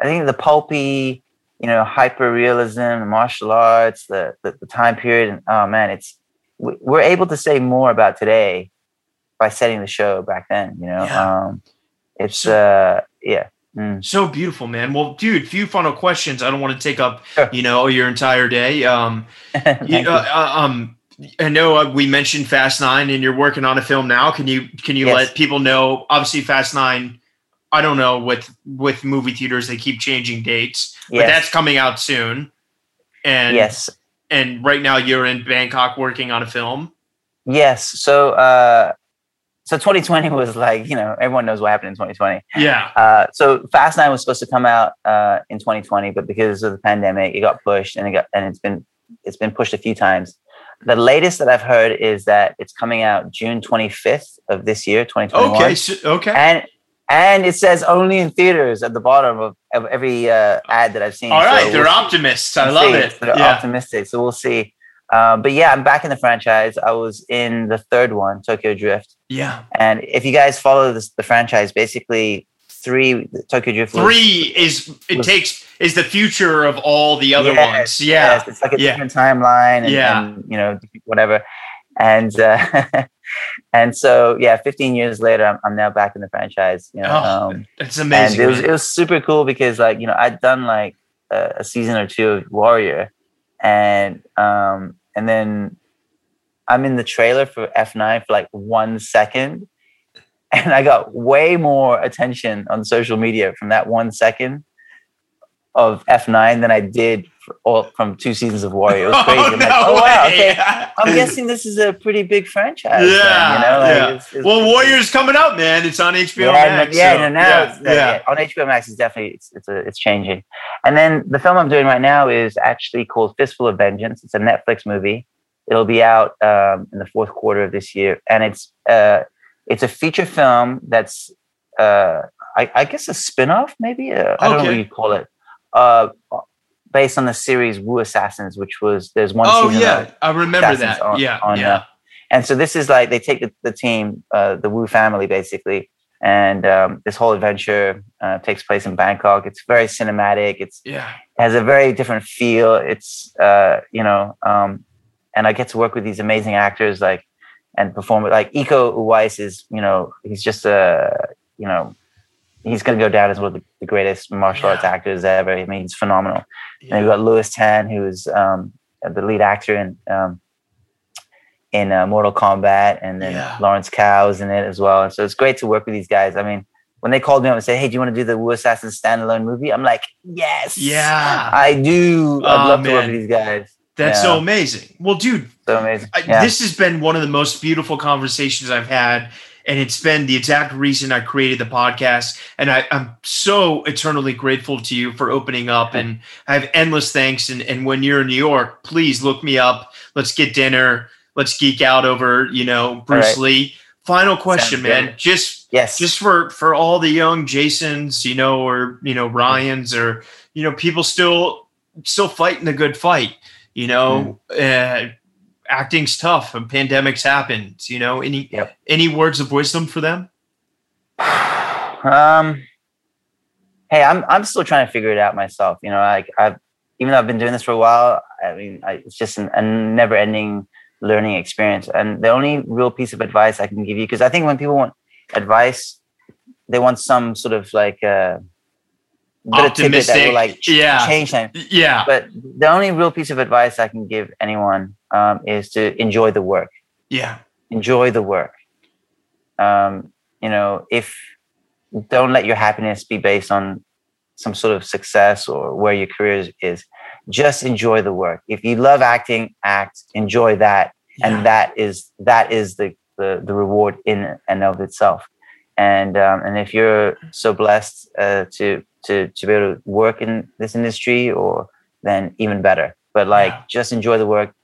I think the pulpy you know, hyper realism, martial arts, the, the, the time period. And oh man, it's we're able to say more about today by setting the show back then. You know, yeah. um, it's so, uh, yeah. Mm. So beautiful, man. Well, dude, few final questions. I don't want to take up, sure. you know, your entire day. Um, you, uh, uh, um, I know uh, we mentioned Fast Nine, and you're working on a film now. Can you can you yes. let people know? Obviously, Fast Nine. I don't know with with movie theaters they keep changing dates, yes. but that's coming out soon. And yes, and right now you're in Bangkok working on a film. Yes. So uh, so 2020 was like you know everyone knows what happened in 2020 yeah. Uh, so fast 9 was supposed to come out uh, in 2020 but because of the pandemic it got pushed and it got and it's been it's been pushed a few times. The latest that i've heard is that it's coming out june 25th of this year 2021 okay so, okay. And and it says only in theaters at the bottom of, of every uh, ad that i've seen all right so they're we'll optimists i love it they're yeah. optimistic so we'll see um, but yeah, I'm back in the franchise. I was in the third one, Tokyo Drift. Yeah. And if you guys follow this, the franchise, basically three Tokyo Drift. Three was, is it was, takes is the future of all the other yes, ones. Yeah. Yes, it's like a yeah. different timeline. And, yeah. And, you know, whatever. And uh, and so yeah, 15 years later, I'm, I'm now back in the franchise. You know, oh, um, it's amazing. it was it was super cool because like you know I'd done like a, a season or two of Warrior, and um and then I'm in the trailer for F9 for like one second. And I got way more attention on social media from that one second of F9 than I did all, from two seasons of Warrior. It was crazy. Oh, I'm no like, oh, wow, okay. I'm guessing this is a pretty big franchise. Yeah. Then, you know? like, yeah. It's, it's, well, Warrior's coming out, man. It's on HBO yeah, Max. Yeah, so, no, now yeah, it's, uh, yeah. on HBO Max, it's definitely, it's, it's, a, it's changing. And then the film I'm doing right now is actually called Fistful of Vengeance. It's a Netflix movie. It'll be out um, in the fourth quarter of this year. And it's, uh, it's a feature film that's, uh, I, I guess a spin-off, maybe. Uh, I don't know what you call it. Uh, based on the series Wu Assassins, which was there's one. Oh yeah, I remember that. On, yeah, on, yeah. Uh, and so this is like they take the, the team, uh, the Wu family, basically, and um, this whole adventure uh, takes place in Bangkok. It's very cinematic. It's yeah, it has a very different feel. It's uh, you know, um, and I get to work with these amazing actors like and perform with like Iko Uwais is you know he's just a you know he's going to go down as one of the greatest martial yeah. arts actors ever. I mean, he's phenomenal. Yeah. And we've got Lewis Tan, who's um, the lead actor in um, in uh, Mortal Kombat, and then yeah. Lawrence Kao's in it as well. And so it's great to work with these guys. I mean, when they called me up and said, "Hey, do you want to do the Wu Assassin standalone movie?" I'm like, "Yes, yeah, I do. I'd oh, love man. to work with these guys." That's so amazing. Well, dude, so amazing. I, this has been one of the most beautiful conversations I've had and it's been the exact reason I created the podcast. And I, am so eternally grateful to you for opening up. And I have endless thanks. And, and when you're in New York, please look me up. Let's get dinner. Let's geek out over, you know, Bruce right. Lee. Final question, Sounds man. Good. Just yes, just for for all the young Jasons, you know, or you know, Ryans, or you know, people still still fighting the good fight. You know, mm. uh, acting's tough and pandemics happen. You know, any yep. any words of wisdom for them? um, hey, I'm I'm still trying to figure it out myself. You know, like I've even though I've been doing this for a while, I mean, I, it's just an, a never-ending learning experience. And the only real piece of advice I can give you, because I think when people want advice, they want some sort of like uh, optimistic, like yeah. change them. Yeah. But the only real piece of advice I can give anyone um, is to enjoy the work. Yeah. Enjoy the work. Um, you know, if don't let your happiness be based on some sort of success or where your career is. Just enjoy the work. If you love acting, act. Enjoy that, yeah. and that is that is the, the the reward in and of itself. And um, and if you're so blessed uh, to to to be able to work in this industry, or then even better. But like, yeah. just enjoy the work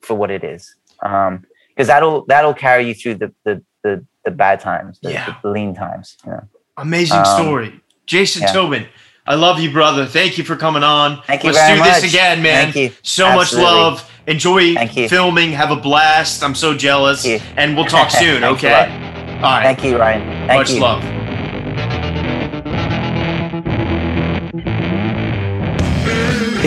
for what it is, because um, that'll that'll carry you through the the the, the bad times, the, yeah. the lean times. You know? Amazing um, story, Jason yeah. Tobin. I love you, brother. Thank you for coming on. Thank you Let's do much. this again, man. Thank you. So Absolutely. much love. Enjoy filming. Have a blast. I'm so jealous. And we'll talk soon, okay? All right. Thank you, Ryan. Thank much you. love.